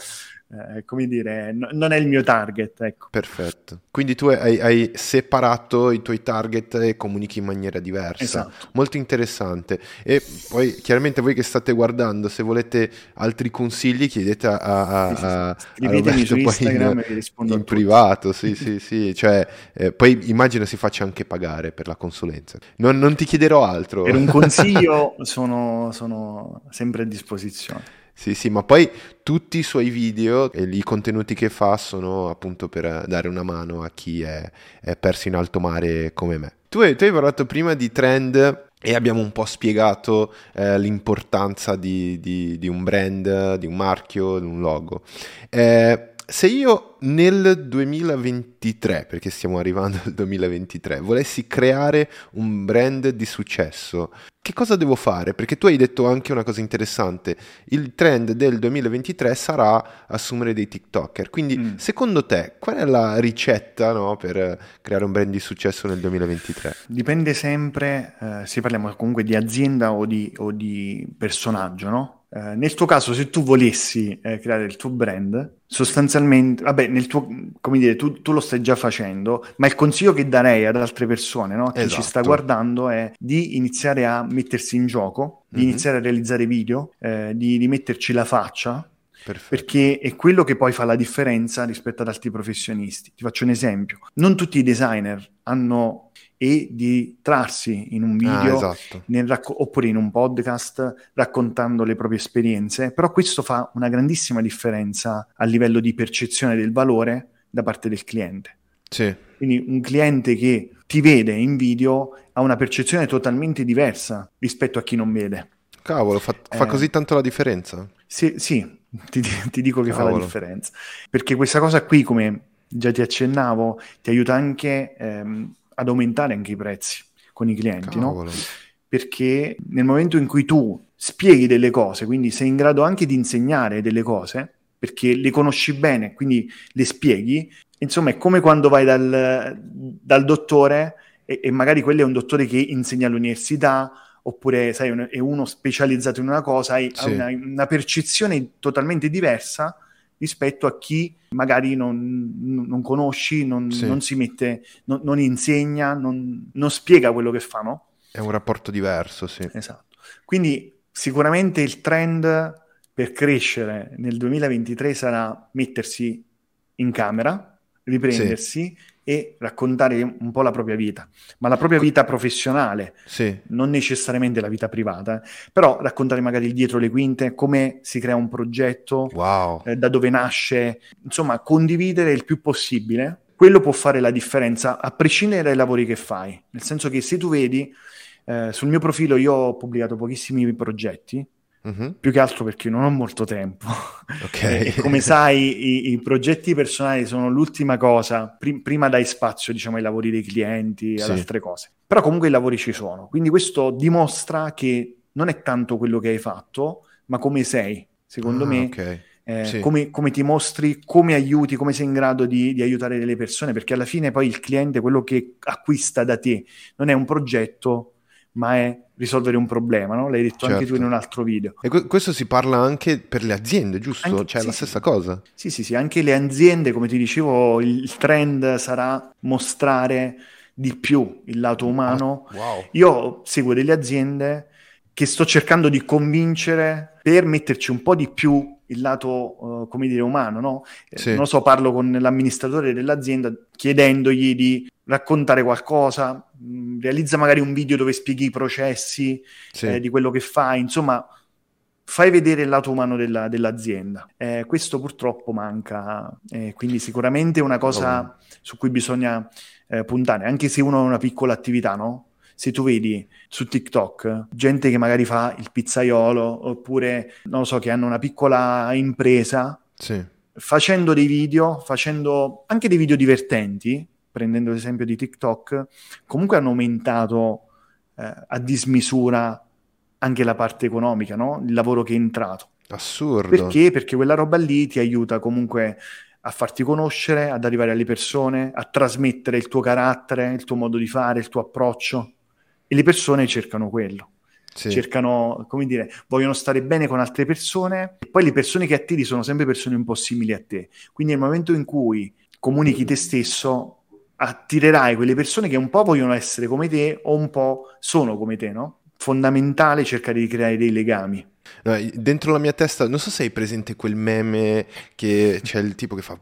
eh, come dire, no, non è il mio target. Ecco. Perfetto. Quindi tu hai, hai, separato i tuoi target e comunichi in maniera diversa. Esatto. Molto interessante. E poi chiaramente voi che state guardando, se volete altri consigli, chiedete a, a, a, a Scrivetemi su Instagram in, in privato. Sì, sì, sì. Cioè, eh, poi immagino si faccia anche pagare per la consulenza. Non, non ti chiederò altro. Per un consiglio sono, sono sempre a disposizione. Sì, sì, ma poi tutti i suoi video e i contenuti che fa sono appunto per dare una mano a chi è, è perso in alto mare come me. Tu tu hai, parlato prima di trend e abbiamo un po' spiegato eh, l'importanza di, di, di, un brand, di un marchio, di un logo. Eh, se io nel 2023, perché stiamo arrivando al 2023, volessi creare un brand di successo, che cosa devo fare? Perché tu hai detto anche una cosa interessante, il trend del 2023 sarà assumere dei TikToker, quindi mm. secondo te qual è la ricetta no, per creare un brand di successo nel 2023? Dipende sempre, eh, se parliamo comunque di azienda o di, o di personaggio, no? Eh, nel tuo caso, se tu volessi eh, creare il tuo brand, sostanzialmente, vabbè, nel tuo, come dire, tu, tu, lo stai già facendo, ma il consiglio che darei ad altre persone, no, che esatto. ci sta guardando, è di iniziare a mettersi in gioco, di mm-hmm. iniziare a realizzare video, eh, di, di metterci la faccia, Perfetto. perché è quello che poi fa la differenza rispetto ad altri professionisti. Ti faccio un esempio: non tutti i designer hanno e di trarsi in un ah, video ah, esatto. racco- oppure in un podcast raccontando le proprie esperienze, però questo fa una grandissima differenza a livello di percezione del valore da parte del cliente. Sì. Quindi un cliente che ti vede in video ha una percezione totalmente diversa rispetto a chi non vede. Cavolo, fa, fa eh, così tanto la differenza? Sì, sì ti, ti, dico che Cavolo. fa la differenza. Perché questa cosa qui, come già ti accennavo, ti aiuta anche ehm, ad aumentare anche i prezzi con i clienti, no? Perché nel momento in cui tu spieghi delle cose, quindi sei in grado anche di insegnare delle cose, perché le conosci bene, quindi le spieghi, insomma è come quando vai dal, dal dottore e, e, magari quello è un dottore che insegna all'università, oppure sai, è uno specializzato in una cosa, hai sì. una, una percezione totalmente diversa rispetto a chi magari non, non conosci, non, sì. non, si mette, non, non insegna, non, spiega quello che fa, no? È un rapporto diverso, sì. Esatto. Quindi sicuramente il trend per crescere nel 2023 sarà mettersi in camera, riprendersi sì e raccontare un po' la propria vita, ma la propria vita professionale, sì. non necessariamente la vita privata, però raccontare magari il dietro le quinte, come si crea un progetto, wow. eh, da dove nasce, insomma, condividere il più possibile. Quello può fare la differenza a prescindere dai lavori che fai, nel senso che se tu vedi, eh, sul mio profilo io ho pubblicato pochissimi progetti, Uh-huh. Più che altro perché non ho molto tempo. Okay. come sai, i, i, progetti personali sono l'ultima cosa. Prim- prima dai spazio, diciamo, ai lavori dei clienti, ad sì. altre cose. Però comunque i lavori ci sono. Quindi questo dimostra che non è tanto quello che hai fatto, ma come sei. Secondo ah, me, okay. eh, sì. come, come, ti mostri, come aiuti, come sei in grado di, di aiutare delle persone. Perché alla fine poi il cliente, quello che acquista da te, non è un progetto, ma è risolvere un problema, no? L'hai detto certo. anche tu in certo. un altro video. E que- questo si parla anche per le aziende, giusto? Anche, cioè sì, la stessa sì. cosa. Sì, sì, sì, anche le aziende, come ti dicevo, il trend sarà mostrare di più il lato ah, umano. Ah, wow. Io seguo delle aziende che sto cercando di convincere per metterci un po' di più il lato, uh, come dire, umano, no? Sì. Non so, parlo con l'amministratore dell'azienda chiedendogli di raccontare qualcosa, mh, mm, realizza magari un video dove spieghi i processi sì. eh, di quello che fai, insomma, fai vedere il lato umano della, dell'azienda. Eh, questo purtroppo manca, eh, quindi sicuramente è una cosa oh. su cui bisogna eh, puntare, anche se uno ha una piccola attività, no? Se tu vedi su TikTok gente che magari fa il pizzaiolo oppure, non lo so, che hanno una piccola impresa, sì. facendo dei video, facendo anche dei video divertenti, prendendo l'esempio di TikTok, comunque hanno aumentato eh, a dismisura anche la parte economica, no? il lavoro che è entrato. Assurdo. Perché? Perché quella roba lì ti aiuta comunque a farti conoscere, ad arrivare alle persone, a trasmettere il tuo carattere, il tuo modo di fare, il tuo approccio. E le persone cercano quello. Sì. Cercano, come dire, vogliono stare bene con altre persone. E poi le persone che attiri sono sempre persone un po' simili a te. Quindi nel momento in cui comunichi te stesso, attirerai quelle persone che un po' vogliono essere come te o un po' sono come te, no? Fondamentale cercare di creare dei legami. Dentro la mia testa, non so se hai presente quel meme che c'è il tipo che fa...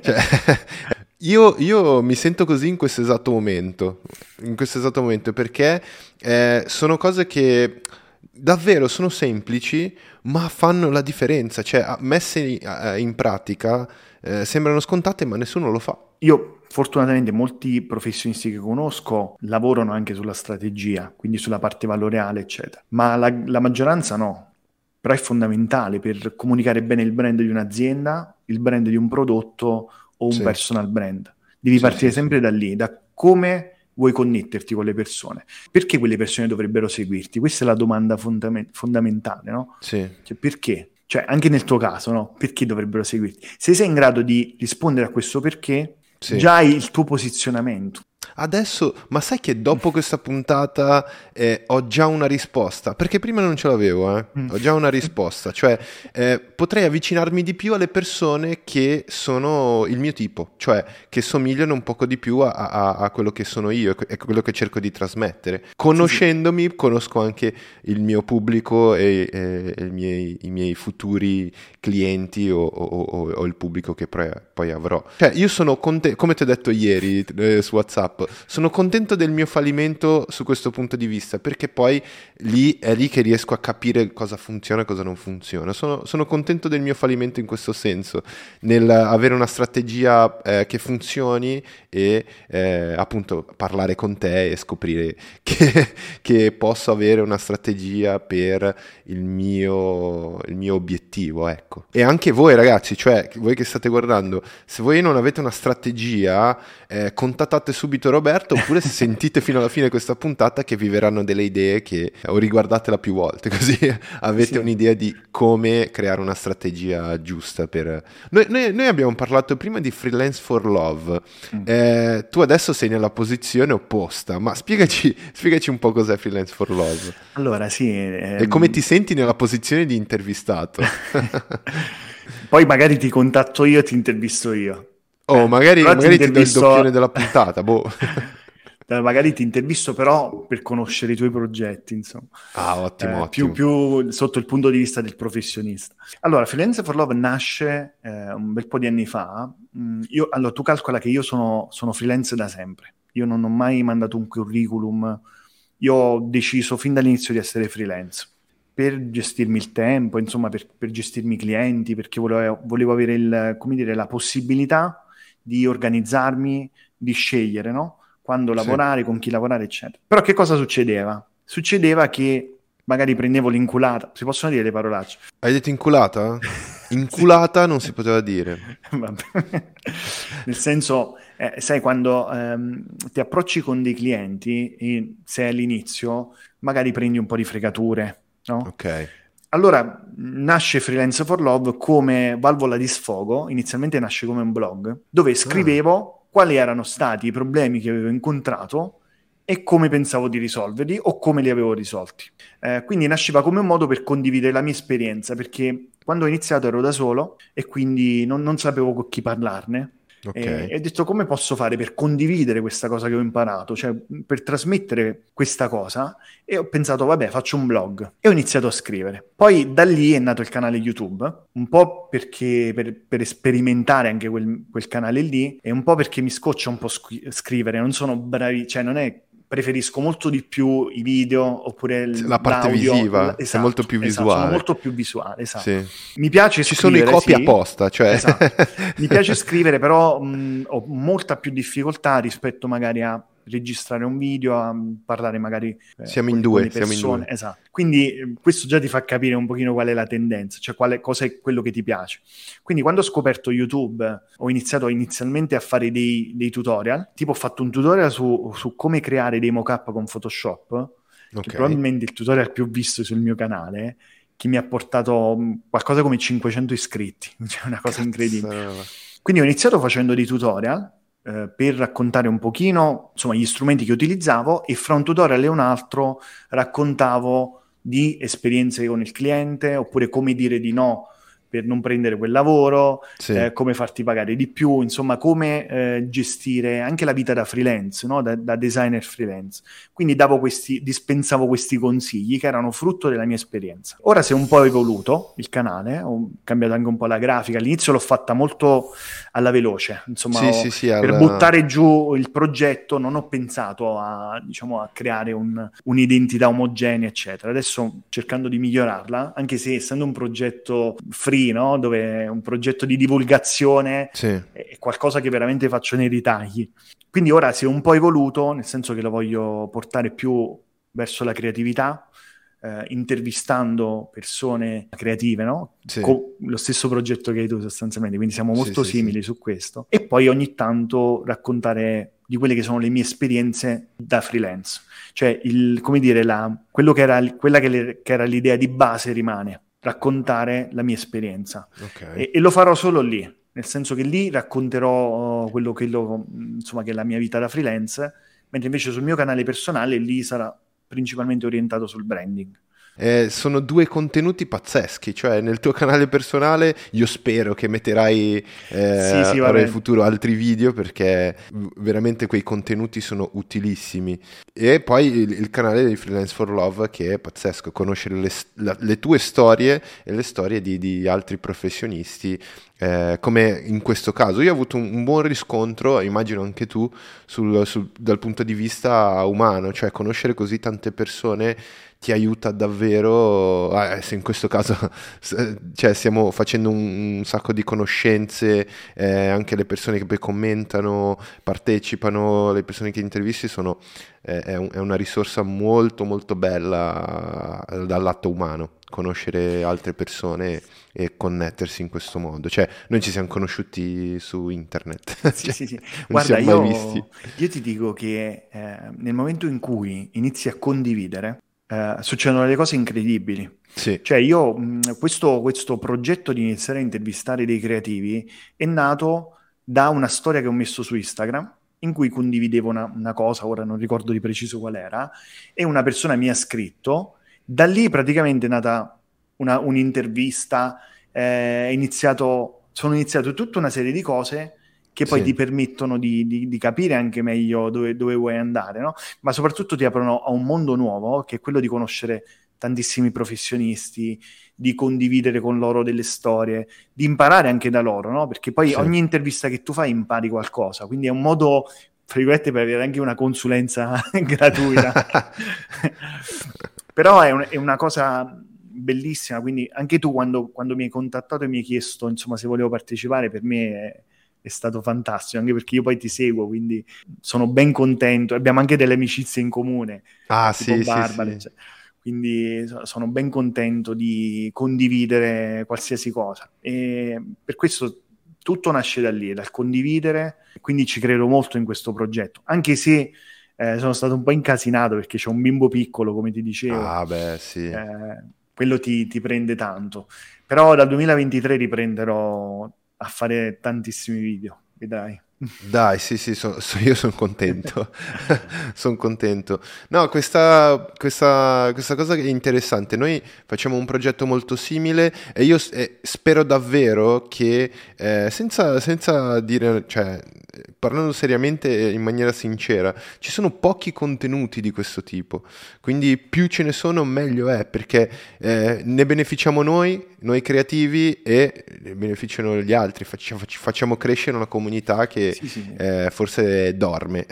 cioè, io, io, mi sento così in questo esatto momento, in questo esatto momento perché eh, sono cose che davvero sono semplici ma fanno la differenza, cioè messe in pratica eh, sembrano scontate ma nessuno lo fa. Io fortunatamente molti professionisti che conosco lavorano anche sulla strategia, quindi sulla parte valoriale, eccetera, ma la, la maggioranza no. Però è fondamentale per comunicare bene il brand di un'azienda, il brand di un prodotto o un sì. personal brand. Devi sì, partire sempre da lì, da come vuoi connetterti con le persone. Perché quelle persone dovrebbero seguirti? Questa è la domanda fondament- fondamentale, no? Sì. Cioè, perché? Cioè, anche nel tuo caso, no? Perché dovrebbero seguirti? Se sei in grado di rispondere a questo perché, sì. già il tuo posizionamento. Adesso, ma sai che dopo questa puntata eh, ho già una risposta? Perché prima non ce l'avevo, eh? Mm. ho già una risposta, cioè eh, potrei avvicinarmi di più alle persone che sono il mio tipo, cioè che somigliano un poco di più a, a, a quello che sono io e quello che cerco di trasmettere. Conoscendomi, sì, sì. conosco anche il mio pubblico e, e, e i, miei, i, miei, futuri clienti o, o, o, o il pubblico che poi, poi avrò. Cioè, io sono contento, come ti ho detto ieri eh, su WhatsApp sono contento del mio fallimento su questo punto di vista, perché poi lì è lì che riesco a capire cosa funziona e cosa non funziona. Sono, sono contento del mio fallimento in questo senso, nel avere una strategia eh, che funzioni e eh, appunto parlare con te e scoprire che, che, posso avere una strategia per il mio, il mio obiettivo, ecco. E anche voi ragazzi, cioè voi che state guardando, se voi non avete una strategia, eh, contattate subito Roberto oppure se sentite fino alla fine questa puntata che vi verranno delle idee che o riguardatela più volte così avete sì. un'idea di come creare una strategia giusta per... Noi, noi, noi abbiamo parlato prima di freelance for love, mm. eh, tu adesso sei nella posizione opposta, ma spiegaci, spiegaci un po' cos'è freelance for love. Allora sì... Ehm... E come ti senti nella posizione di intervistato? Poi magari ti contatto io e ti intervisto io. Oh, magari, magari ti, ti do il doppione della puntata, boh. magari ti intervisto però per conoscere i tuoi progetti, insomma. Ah, ottimo, eh, ottimo. Più, più, sotto il punto di vista del professionista. Allora, Freelance for Love nasce eh, un bel po' di anni fa. Mm, io, allora, tu calcola che io sono, sono freelance da sempre. Io non ho mai mandato un curriculum. Io ho deciso fin dall'inizio di essere freelance per gestirmi il tempo, insomma, per, per gestirmi i clienti, perché volevo, volevo avere il, dire, la possibilità di organizzarmi, di scegliere, no? Quando lavorare, sì. con chi lavorare, eccetera. Però che cosa succedeva? Succedeva che magari prendevo l'inculata, si possono dire le parolacce. Hai detto inculata? Inculata non si poteva dire. Nel senso, eh, sai, quando ehm, ti approcci con dei clienti, e se all'inizio, magari prendi un po' di fregature, no? Ok. Allora nasce Freelance for Love come valvola di sfogo, inizialmente nasce come un blog, dove scrivevo ah. quali erano stati i problemi che avevo incontrato e come pensavo di risolverli o come li avevo risolti. Eh, quindi nasceva come un modo per condividere la mia esperienza, perché quando ho iniziato ero da solo e quindi non, non sapevo con chi parlarne Okay. E ho detto come posso fare per condividere questa cosa che ho imparato, cioè per trasmettere questa cosa e ho pensato vabbè faccio un blog e ho iniziato a scrivere. Poi da lì è nato il canale YouTube, un po' perché per, per sperimentare anche quel, quel, canale lì e un po' perché mi scoccia un po' sc- scrivere, non sono bravi, cioè non è preferisco molto di più i video oppure la parte l'audio. visiva, esatto, è molto più visuale. Esatto, sono molto più visuale, esatto. Sì. Mi piace Ci scrivere, sono i copi sì. apposta, cioè... Esatto. Mi piace scrivere, però mh, ho molta più difficoltà rispetto magari a registrare un video, a parlare magari eh, siamo in due, siamo in due. Esatto. Quindi eh, questo già ti fa capire un pochino qual è la tendenza, cioè quale, cosa è quello che ti piace. Quindi quando ho scoperto YouTube ho iniziato inizialmente a fare dei, dei tutorial, tipo ho fatto un tutorial su, su come creare dei mock-up con Photoshop, okay. che probabilmente il tutorial più visto sul mio canale, che mi ha portato mm, qualcosa come 500 iscritti, cioè una cosa Cazzo. incredibile. Quindi ho iniziato facendo dei tutorial eh, per raccontare un pochino insomma, gli strumenti che utilizzavo e fra un tutorial e un altro raccontavo di esperienze con il cliente oppure come dire di no per non prendere quel lavoro, sì. eh, come farti pagare di più, insomma come eh, gestire anche la vita da freelance, no? da, da, designer freelance. Quindi davo questi, dispensavo questi consigli che erano frutto della mia esperienza. Ora si è un po' evoluto il canale, ho cambiato anche un po' la grafica, all'inizio l'ho fatta molto alla veloce, insomma sì, ho, sì, sì, per alla... buttare giù il progetto non ho pensato a, diciamo, a creare un, un'identità omogenea, eccetera. Adesso cercando di migliorarla, anche se essendo un progetto free no? dove un progetto di divulgazione sì. è qualcosa che veramente faccio nei ritagli. Quindi ora si è un po' evoluto, nel senso che lo voglio portare più verso la creatività, eh, intervistando persone creative, no? Sì. Co- lo stesso progetto che hai tu sostanzialmente, quindi siamo molto sì, simili su questo. E poi ogni tanto raccontare di quelle che sono le mie esperienze da freelance. Cioè, il, come dire, la, quello che era, quella che, le, che era l'idea di base rimane raccontare la mia esperienza. Okay. E, e, lo farò solo lì, nel senso che lì racconterò quello che, lo, insomma, che è la mia vita da freelance, mentre invece sul mio canale personale lì sarà principalmente orientato sul branding. Eh, sono due contenuti pazzeschi, cioè nel tuo canale personale io spero che metterai eh, sì, sì, in futuro altri video perché veramente quei contenuti sono utilissimi e poi il, il canale di Freelance for Love che è pazzesco, conoscere le, la, le tue storie e le storie di, di altri professionisti eh, come in questo caso. Io ho avuto un, un buon riscontro, immagino anche tu, sul, sul, dal punto di vista umano, cioè conoscere così tante persone ti aiuta davvero, eh, se in questo caso cioè, stiamo facendo un, un, sacco di conoscenze, eh, anche le persone che poi commentano, partecipano, le persone che intervisti sono, eh, è, un, è, una risorsa molto molto bella eh, dal lato umano, conoscere altre persone e connettersi in questo modo. Cioè, noi ci siamo conosciuti su internet. Sì, cioè, sì, sì. Guarda, io, io, ti dico che eh, nel momento in cui inizi a condividere, eh, succedono delle cose incredibili. Sì. Cioè io, mh, questo, questo progetto di iniziare a intervistare dei creativi è nato da una storia che ho messo su Instagram in cui condividevo una, una, cosa, ora non ricordo di preciso qual era, e una persona mi ha scritto, da lì praticamente è nata una, un'intervista, eh, iniziato, sono iniziate tutta una serie di cose che poi sì. ti permettono di, di, di, capire anche meglio dove, dove vuoi andare, no? ma soprattutto ti aprono a un mondo nuovo, che è quello di conoscere tantissimi professionisti, di condividere con loro delle storie, di imparare anche da loro, no? perché poi sì. ogni intervista che tu fai impari qualcosa, quindi è un modo, virgolette, per avere anche una consulenza gratuita. Però è, un, è, una cosa bellissima, quindi anche tu quando, quando, mi hai contattato e mi hai chiesto insomma, se volevo partecipare, per me... È, è stato fantastico, anche perché io poi ti seguo, quindi sono ben contento. Abbiamo anche delle amicizie in comune. Ah, sì, Barbara, sì, sì. Cioè, quindi sono ben contento di condividere qualsiasi cosa. E per questo tutto nasce da lì, dal condividere, quindi ci credo molto in questo progetto, anche se eh, sono stato un po' incasinato perché c'è un bimbo piccolo, come ti dicevo. Ah, beh, sì. Eh, quello ti, ti prende tanto. Però dal 2023 riprenderò a fare tantissimi video, vedrai. Dai, sì, sì, so, so, io sono contento. sono contento. No, questa, questa, questa, cosa è interessante. Noi facciamo un progetto molto simile e io eh, spero davvero che, eh, senza, senza, dire, cioè, parlando seriamente in maniera sincera, ci sono pochi contenuti di questo tipo, quindi più ce ne sono meglio è, perché eh, ne beneficiamo noi, noi creativi e ne beneficiano gli altri, facciamo, facciamo crescere una comunità che sì, sì. Eh, forse dorme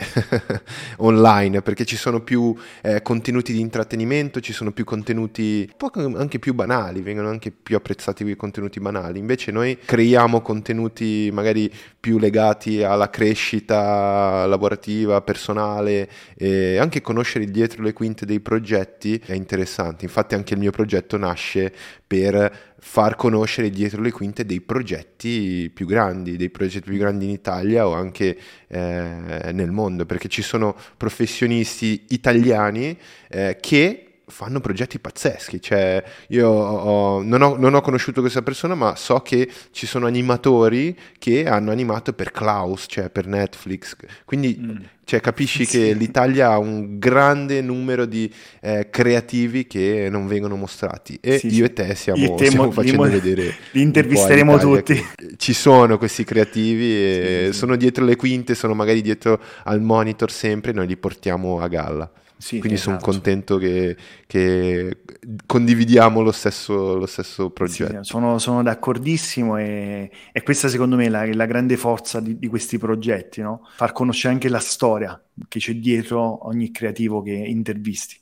online, perché ci sono più eh, contenuti di intrattenimento, ci sono più contenuti anche più banali, vengono anche più apprezzati quei contenuti banali, invece noi creiamo contenuti magari più legati alla crescita lavorativa, personale e anche conoscere dietro le quinte dei progetti è interessante. Infatti anche il mio progetto nasce per far conoscere dietro le quinte dei progetti più grandi, dei progetti più grandi in Italia o anche eh, nel mondo, perché ci sono professionisti italiani eh, che fanno progetti pazzeschi. Cioè, io ho, non, ho, non, ho, conosciuto questa persona, ma so che ci sono animatori che hanno animato per Klaus, cioè per Netflix. Quindi mm. cioè, capisci sì. che l'Italia ha un grande numero di eh, creativi che non vengono mostrati. E sì, io e te stiamo, stiamo facendo li, vedere. Li intervisteremo tutti. Ci sono questi creativi, sì, sono dietro le quinte, sono magari dietro al monitor sempre, noi li portiamo a galla. Sì, Quindi esatto. sono contento che, che condividiamo lo stesso, lo stesso progetto. Sì, sono, sono, d'accordissimo e, e, questa secondo me è la, la grande forza di, di questi progetti, no? far conoscere anche la storia che c'è dietro ogni creativo che intervisti.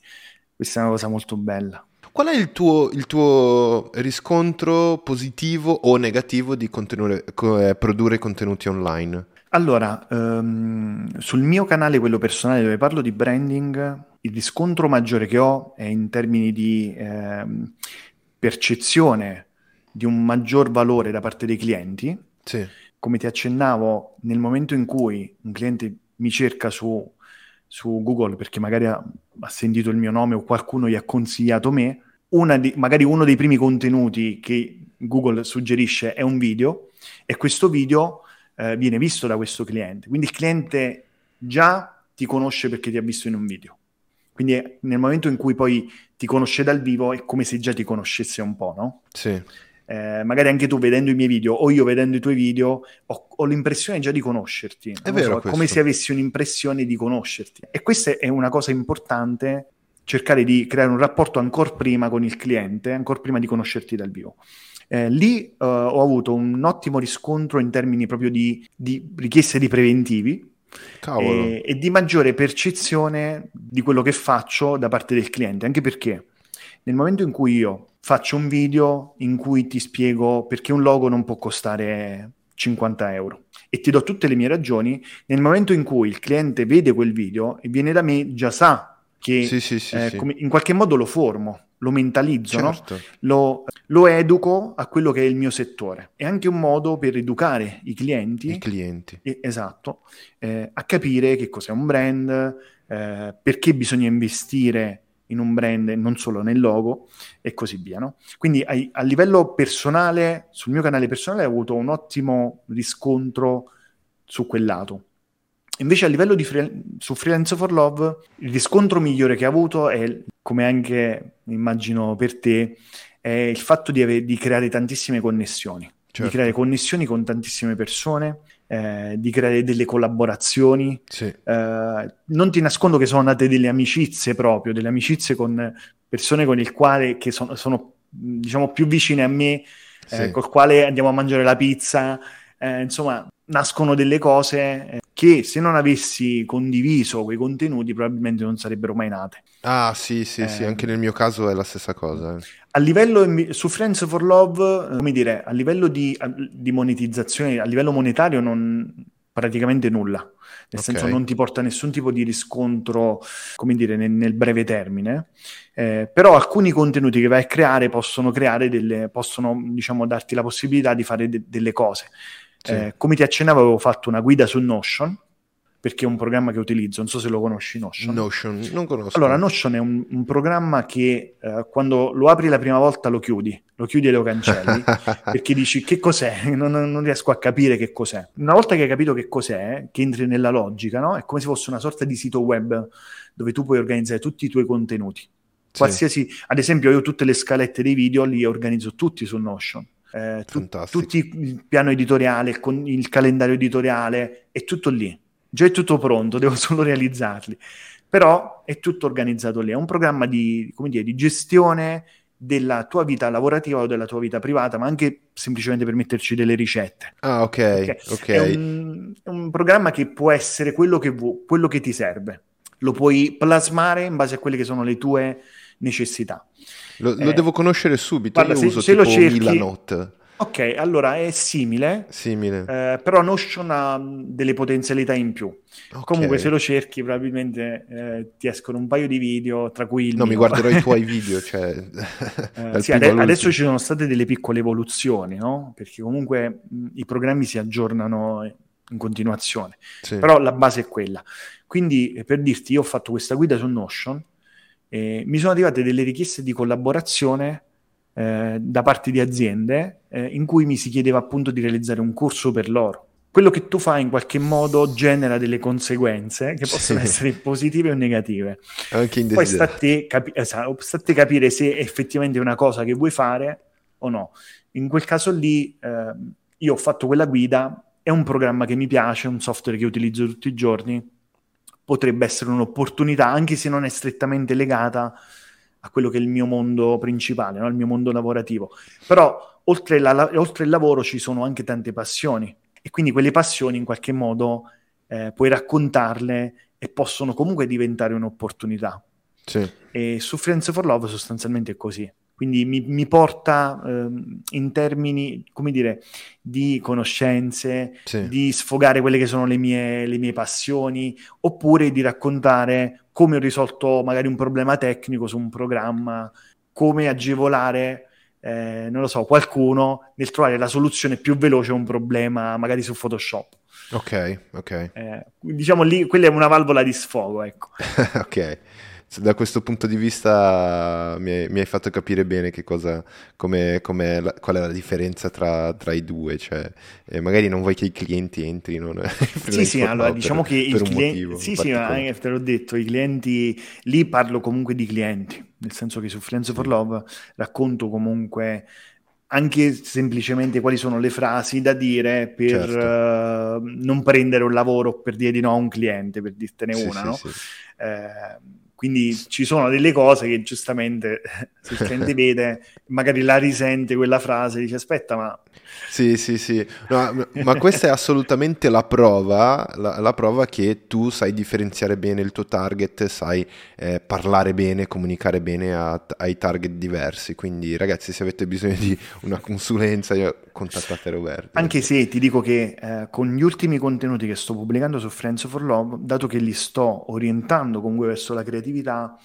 Questa è una cosa molto bella. Qual è il tuo, il tuo riscontro positivo o negativo di eh, produrre contenuti online? Allora, um, sul mio canale, quello personale dove parlo di branding, il riscontro maggiore che ho è in termini di ehm, percezione di un maggior valore da parte dei clienti. Sì. Come ti accennavo, nel momento in cui un cliente mi cerca su, su Google perché magari ha, ha, sentito il mio nome o qualcuno gli ha consigliato me, di, magari uno dei primi contenuti che Google suggerisce è un video e questo video eh, viene visto da questo cliente. Quindi il cliente già ti conosce perché ti ha visto in un video. Quindi nel momento in cui poi ti conosce dal vivo è come se già ti conoscesse un po', no? Sì. Eh, magari anche tu vedendo i miei video o io vedendo i tuoi video ho, ho l'impressione già di conoscerti. È vero. So, è come se avessi un'impressione di conoscerti. E questa è una cosa importante, cercare di creare un rapporto ancora prima con il cliente, ancora prima di conoscerti dal vivo. Eh, lì uh, ho avuto un ottimo riscontro in termini proprio di, di richieste di preventivi e, e, di maggiore percezione di quello che faccio da parte del cliente, anche perché nel momento in cui io faccio un video in cui ti spiego perché un logo non può costare 50 euro e ti do tutte le mie ragioni, nel momento in cui il cliente vede quel video e viene da me già sa che sì, sì, sì, eh, in qualche modo lo formo lo mentalizzo, certo. no? lo, lo, educo a quello che è il mio settore. È anche un modo per educare i clienti, I clienti. Eh, esatto, eh, a capire che cos'è un brand, eh, perché bisogna investire in un brand e non solo nel logo e così via. No? Quindi a, a livello personale, sul mio canale personale ho avuto un ottimo riscontro su quel lato. Invece a livello di free- su Freelance for Love, il riscontro migliore che ha avuto è, come anche immagino per te, è il fatto di, ave- di creare tantissime connessioni. Certo. Di creare connessioni con tantissime persone, eh, di creare delle collaborazioni. Sì. Eh, non ti nascondo che sono nate delle amicizie proprio, delle amicizie con persone con il quale che sono, sono diciamo più vicine a me, sì. eh, col quale andiamo a mangiare la pizza. Eh, insomma, nascono delle cose eh, che se non avessi condiviso quei contenuti probabilmente non sarebbero mai nate. Ah sì, sì, eh, sì, anche nel mio caso è la stessa cosa. Eh. A livello, su Friends for Love, come dire, a livello di, di monetizzazione, a livello monetario non praticamente nulla. Nel okay. senso non ti porta nessun tipo di riscontro, come dire, nel, nel breve termine. Eh, però alcuni contenuti che vai a creare possono creare delle, possono, diciamo, darti la possibilità di fare de- delle cose. Sì. Eh, come ti accennavo, avevo fatto una guida su Notion, perché è un programma che utilizzo, non so se lo conosci Notion. Notion, non conosco. Allora, Notion è un, un programma che eh, quando lo apri la prima volta lo chiudi, lo chiudi e lo cancelli, perché dici che cos'è? Non, non, riesco a capire che cos'è. Una volta che hai capito che cos'è, che entri nella logica, no? È come se fosse una sorta di sito web dove tu puoi organizzare tutti i tuoi contenuti. Qualsiasi, sì. ad esempio, io tutte le scalette dei video li organizzo tutti su Notion eh, tu, tutti il piano editoriale, con il calendario editoriale, è tutto lì. Già è tutto pronto, devo solo realizzarli. Però è tutto organizzato lì. È un programma di, dire, di gestione della tua vita lavorativa o della tua vita privata, ma anche semplicemente per metterci delle ricette. Ah, ok. okay? okay. È, un, è, un, programma che può essere quello che, vu- quello che ti serve. Lo puoi plasmare in base a quelle che sono le tue necessità. Lo, lo eh, devo conoscere subito. Guarda, Io se, uso se tipo lo cerchi, Milanote. Ok, allora è simile, simile. Eh, però Notion ha delle potenzialità in più. Okay. Comunque se lo cerchi probabilmente eh, ti escono un paio di video, tra cui No, mio. mi guarderò i tuoi video, cioè... eh, sì, ade- adesso ci sono state delle piccole evoluzioni, no? Perché comunque mh, i programmi si aggiornano in continuazione, sì. però la base è quella. Quindi eh, per dirti, io ho fatto questa guida su Notion e mi sono arrivate delle richieste di collaborazione eh, da parte di aziende eh, in cui mi si chiedeva appunto di realizzare un corso per loro. Quello che tu fai in qualche modo genera delle conseguenze che possono sì. essere positive o negative. Anche in Poi sta a, te capi- esatto, sta a te capire se effettivamente è una cosa che vuoi fare o no. In quel caso lì eh, io ho fatto quella guida, è un programma che mi piace, un software che utilizzo tutti i giorni, potrebbe essere un'opportunità, anche se non è strettamente legata a quello che è il mio mondo principale, no? il mio mondo lavorativo. Però oltre, la, oltre, il lavoro ci sono anche tante passioni e quindi quelle passioni in qualche modo eh, puoi raccontarle e possono comunque diventare un'opportunità. Sì. E su Friends for Love sostanzialmente è così. Quindi mi, mi porta ehm, in termini, come dire, di conoscenze, sì. di sfogare quelle che sono le mie, le mie passioni, oppure di raccontare come ho risolto magari un problema tecnico su un programma, come agevolare, eh, non lo so, qualcuno nel trovare la soluzione più veloce a un problema, magari su Photoshop. Ok, ok. Eh, diciamo lì, quella è una valvola di sfogo, ecco. ok da questo punto di vista mi hai, mi hai fatto capire bene che cosa, com'è, com'è la, qual è la differenza tra, tra i due, cioè eh, magari non vuoi che i clienti entrino. sì, sì, allora diciamo che il cliente, sì, sì, ma te l'ho detto, i clienti, lì parlo comunque di clienti, nel senso che su Freelance for Love racconto comunque anche semplicemente quali sono le frasi da dire per certo. uh, non prendere un lavoro per dire di no a un cliente, per dirtene sì, una, sì, no? Sì. Eh, quindi ci sono delle cose che giustamente se il cliente vede, magari la risente quella frase, dice aspetta ma... Sì, sì, sì, no, ma questa è assolutamente la prova, la, la, prova che tu sai differenziare bene il tuo target, sai eh, parlare bene, comunicare bene a, ai target diversi. Quindi ragazzi se avete bisogno di una consulenza contattate Roberto. Anche se ti dico che eh, con gli ultimi contenuti che sto pubblicando su Friends for Love, dato che li sto orientando comunque verso la creatività,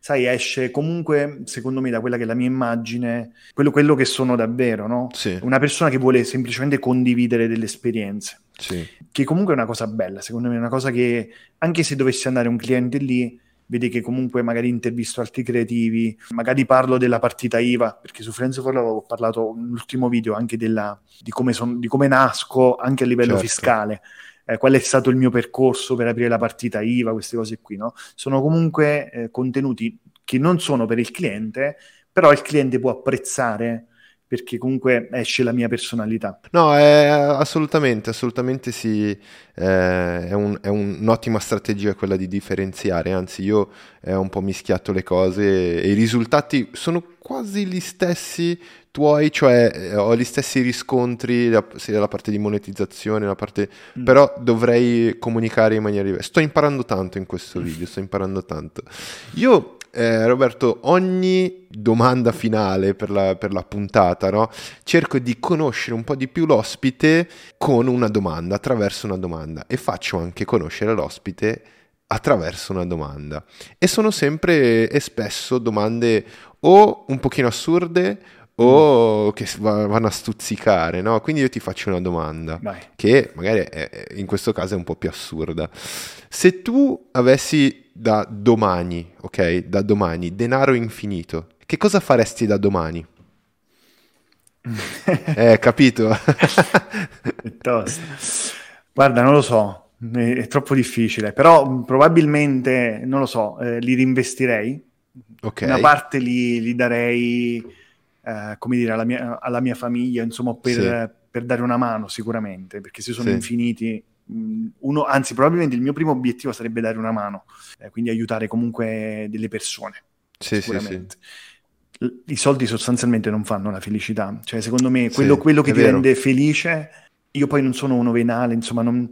sai, esce comunque, secondo me, da quella che è la mia immagine, quello, quello che sono davvero, no? Sì. Una persona che vuole semplicemente condividere delle esperienze. Sì. Che comunque è una cosa bella, secondo me, è una cosa che anche se dovesse andare un cliente lì, vedi che comunque magari intervisto altri creativi, magari parlo della partita IVA, perché su Friends for Love ho parlato nell'ultimo video anche della, di, come son, di, come nasco anche a livello certo. fiscale. Eh, qual è stato il mio percorso per aprire la partita IVA, queste cose qui, no? Sono comunque eh, contenuti che non sono per il cliente, però il cliente può apprezzare perché comunque esce la mia personalità. No, è, assolutamente, assolutamente sì, eh, è, un, è, un'ottima strategia quella di differenziare, anzi io ho un po' mischiato le cose e i risultati sono quasi gli stessi tuoi, cioè eh, ho gli stessi riscontri sia la parte di monetizzazione, la parte... Mm. però dovrei comunicare in maniera diversa. Sto imparando tanto in questo video, sto imparando tanto. Io eh, Roberto, ogni domanda finale per la, per la puntata, no? cerco di conoscere un po' di più l'ospite con una domanda, attraverso una domanda e faccio anche conoscere l'ospite attraverso una domanda. E sono sempre e spesso domande o un pochino assurde o che vanno a stuzzicare, no? Quindi io ti faccio una domanda Vai. che magari è, in questo caso è un po' più assurda. Se tu avessi da domani, ok? Da domani, denaro infinito, che cosa faresti da domani? eh, capito? Guarda, non lo so, è troppo difficile, però probabilmente, non lo so, eh, li reinvestirei. Okay. Una parte li, li darei eh, come dire, alla mia, alla mia, famiglia, insomma, per, sì. per, dare una mano sicuramente, perché se sono sì. infiniti, mh, uno, anzi probabilmente il mio primo obiettivo sarebbe dare una mano, eh, quindi aiutare comunque delle persone, sì, sicuramente. I soldi sostanzialmente non fanno la felicità, cioè secondo me quello, quello che ti vero. rende felice, io poi non sono uno venale, insomma, non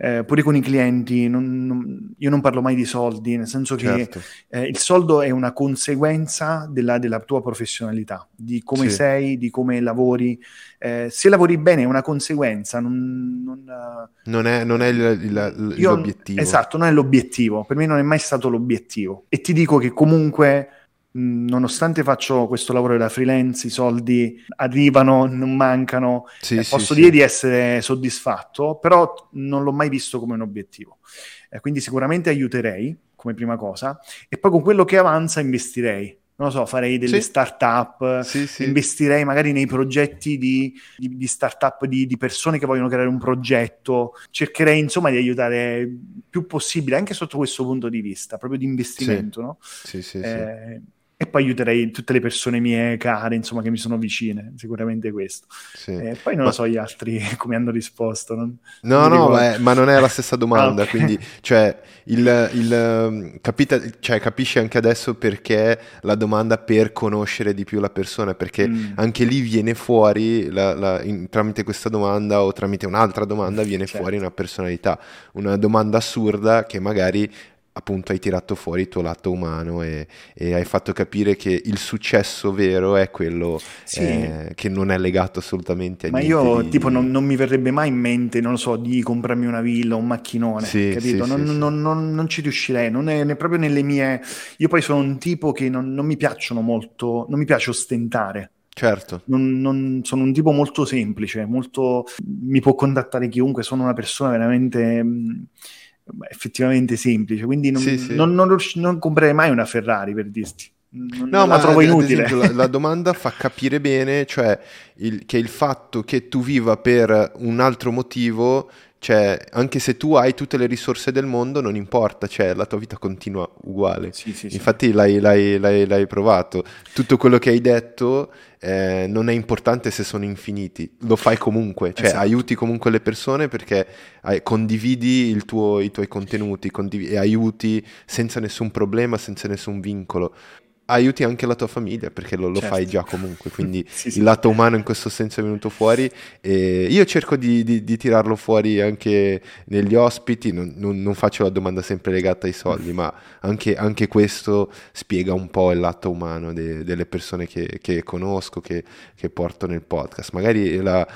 eh, pure con i clienti, non, non, io non parlo mai di soldi, nel senso certo. che eh, il soldo è una conseguenza della, della tua professionalità, di come sì. sei, di come lavori. Eh, se lavori bene è una conseguenza, non, non è, non è il, il, io, l'obiettivo. Esatto, non è l'obiettivo, per me non è mai stato l'obiettivo. E ti dico che comunque nonostante faccio questo lavoro da freelance, i soldi arrivano, non mancano, sì, eh, posso sì, dire sì. di essere soddisfatto, però non l'ho mai visto come un obiettivo. Eh, quindi sicuramente aiuterei come prima cosa e poi con quello che avanza investirei. Non lo so, farei delle sì. start-up, sì, sì. investirei magari nei progetti di, di, di start-up di, di, persone che vogliono creare un progetto, cercherei insomma di aiutare più possibile anche sotto questo punto di vista, proprio di investimento, no? Sì, sì, eh, e poi aiuterei tutte le persone mie care, insomma, che mi sono vicine, sicuramente questo. Sì. E poi non ma... lo so gli altri come hanno risposto. Non... No, non no, dico... ma, è, ma, non è la stessa domanda, ah, okay. quindi, cioè, il, il, um, capita, cioè, capisci anche adesso perché la domanda per conoscere di più la persona, perché mm. anche lì viene fuori, la, la, in, tramite questa domanda o tramite un'altra domanda, viene certo. fuori una personalità, una domanda assurda che magari appunto hai tirato fuori il tuo lato umano e, e hai fatto capire che il successo vero è quello sì. eh, che non è legato assolutamente a Ma io di... tipo non, non, mi verrebbe mai in mente, non lo so, di comprarmi una villa o un macchinone, sì, capito? Sì, non, non, non, ci riuscirei, non è, è, proprio nelle mie... Io poi sono un tipo che non, mi piacciono molto, non mi piace ostentare. Certo. Non, non, sono un tipo molto semplice, molto... mi può contattare chiunque, sono una persona veramente effettivamente semplice, quindi non, sì, sì. non, non, non comprerei mai una Ferrari per dirti. Non, no, ma la trovo inutile. Esempio, la, la, domanda fa capire bene, cioè il, che il fatto che tu viva per un altro motivo cioè, anche se tu hai tutte le risorse del mondo, non importa, cioè, la tua vita continua uguale. Sì, sì, Infatti sì. L'hai, l'hai, l'hai, l'hai, provato. Tutto quello che hai detto eh, non è importante se sono infiniti, lo fai comunque, cioè esatto. aiuti comunque le persone perché hai, condividi tuo, i tuoi contenuti condiv- e aiuti senza nessun problema, senza nessun vincolo aiuti anche la tua famiglia perché lo, lo certo. fai già comunque, quindi sì, sì. il lato umano in questo senso è venuto fuori e io cerco di, di, di tirarlo fuori anche negli ospiti, non, non, non, faccio la domanda sempre legata ai soldi, ma anche, anche questo spiega un po' il lato umano de, delle persone che, che conosco, che, che, porto nel podcast. Magari la,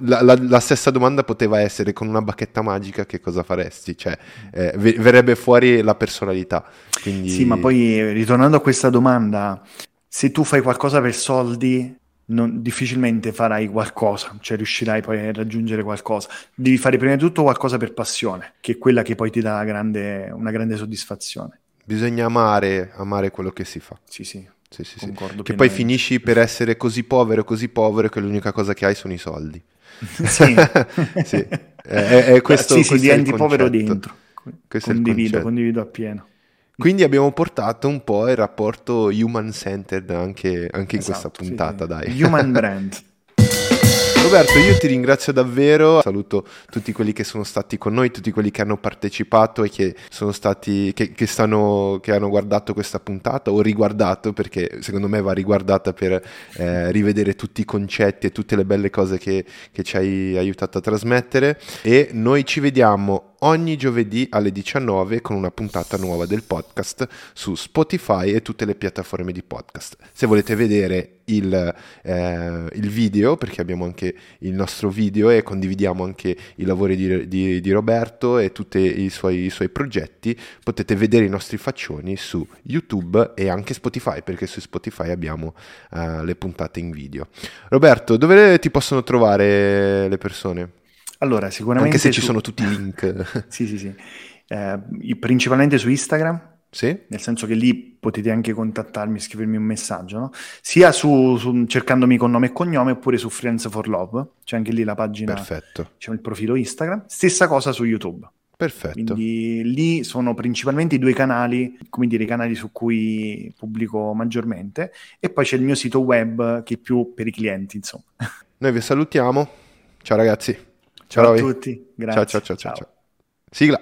la, la, la, stessa domanda poteva essere con una bacchetta magica che cosa faresti? Cioè eh, verrebbe fuori la personalità. Quindi... Sì, ma poi ritornando a questa domanda, domanda, se tu fai qualcosa per soldi, non, difficilmente farai qualcosa, cioè riuscirai poi a raggiungere qualcosa. Devi fare prima di tutto qualcosa per passione, che è quella che poi ti dà grande, una grande soddisfazione. Bisogna amare, amare quello che si fa. Sì, sì. Sì, sì, sì. Che poi finisci per essere così povero, così povero che l'unica cosa che hai sono i soldi. sì. sì. È, è questo, sì, sì, diventi povero dentro. Questo condivido, condivido appieno. Quindi abbiamo portato un po' il rapporto human-centered anche, anche esatto, in questa puntata, sì, sì. dai. Human brand. Roberto, io ti ringrazio davvero, saluto tutti quelli che sono stati con noi, tutti quelli che hanno partecipato e che sono stati, che, che, stanno, che hanno guardato questa puntata o riguardato, perché secondo me va riguardata per eh, rivedere tutti i concetti e tutte le belle cose che, che ci hai aiutato a trasmettere e noi ci vediamo ogni giovedì alle 19 con una puntata nuova del podcast su Spotify e tutte le piattaforme di podcast. Se volete vedere il, eh, il video, perché abbiamo anche il nostro video e condividiamo anche i lavori di, di, di Roberto e tutti i suoi, i suoi progetti, potete vedere i nostri faccioni su YouTube e anche Spotify, perché su Spotify abbiamo uh, le puntate in video. Roberto, dove ti possono trovare le persone? Allora, sicuramente... Anche se su... ci sono tutti i link. sì, sì, sì. Eh, principalmente su Instagram. Sì. Nel senso che lì potete anche contattarmi, scrivermi un messaggio, no? Sia su, su, cercandomi con nome e cognome oppure su Friends for Love. C'è anche lì la pagina. Perfetto. C'è il profilo Instagram. Stessa cosa su YouTube. Perfetto. Quindi lì sono principalmente i due canali, come dire, i canali su cui pubblico maggiormente e poi c'è il mio sito web che è più per i clienti, insomma. Noi vi salutiamo. Ciao ragazzi. Ciao, ciao a tutti. Grazie. ciao ciao ciao. ciao. ciao. Sigla.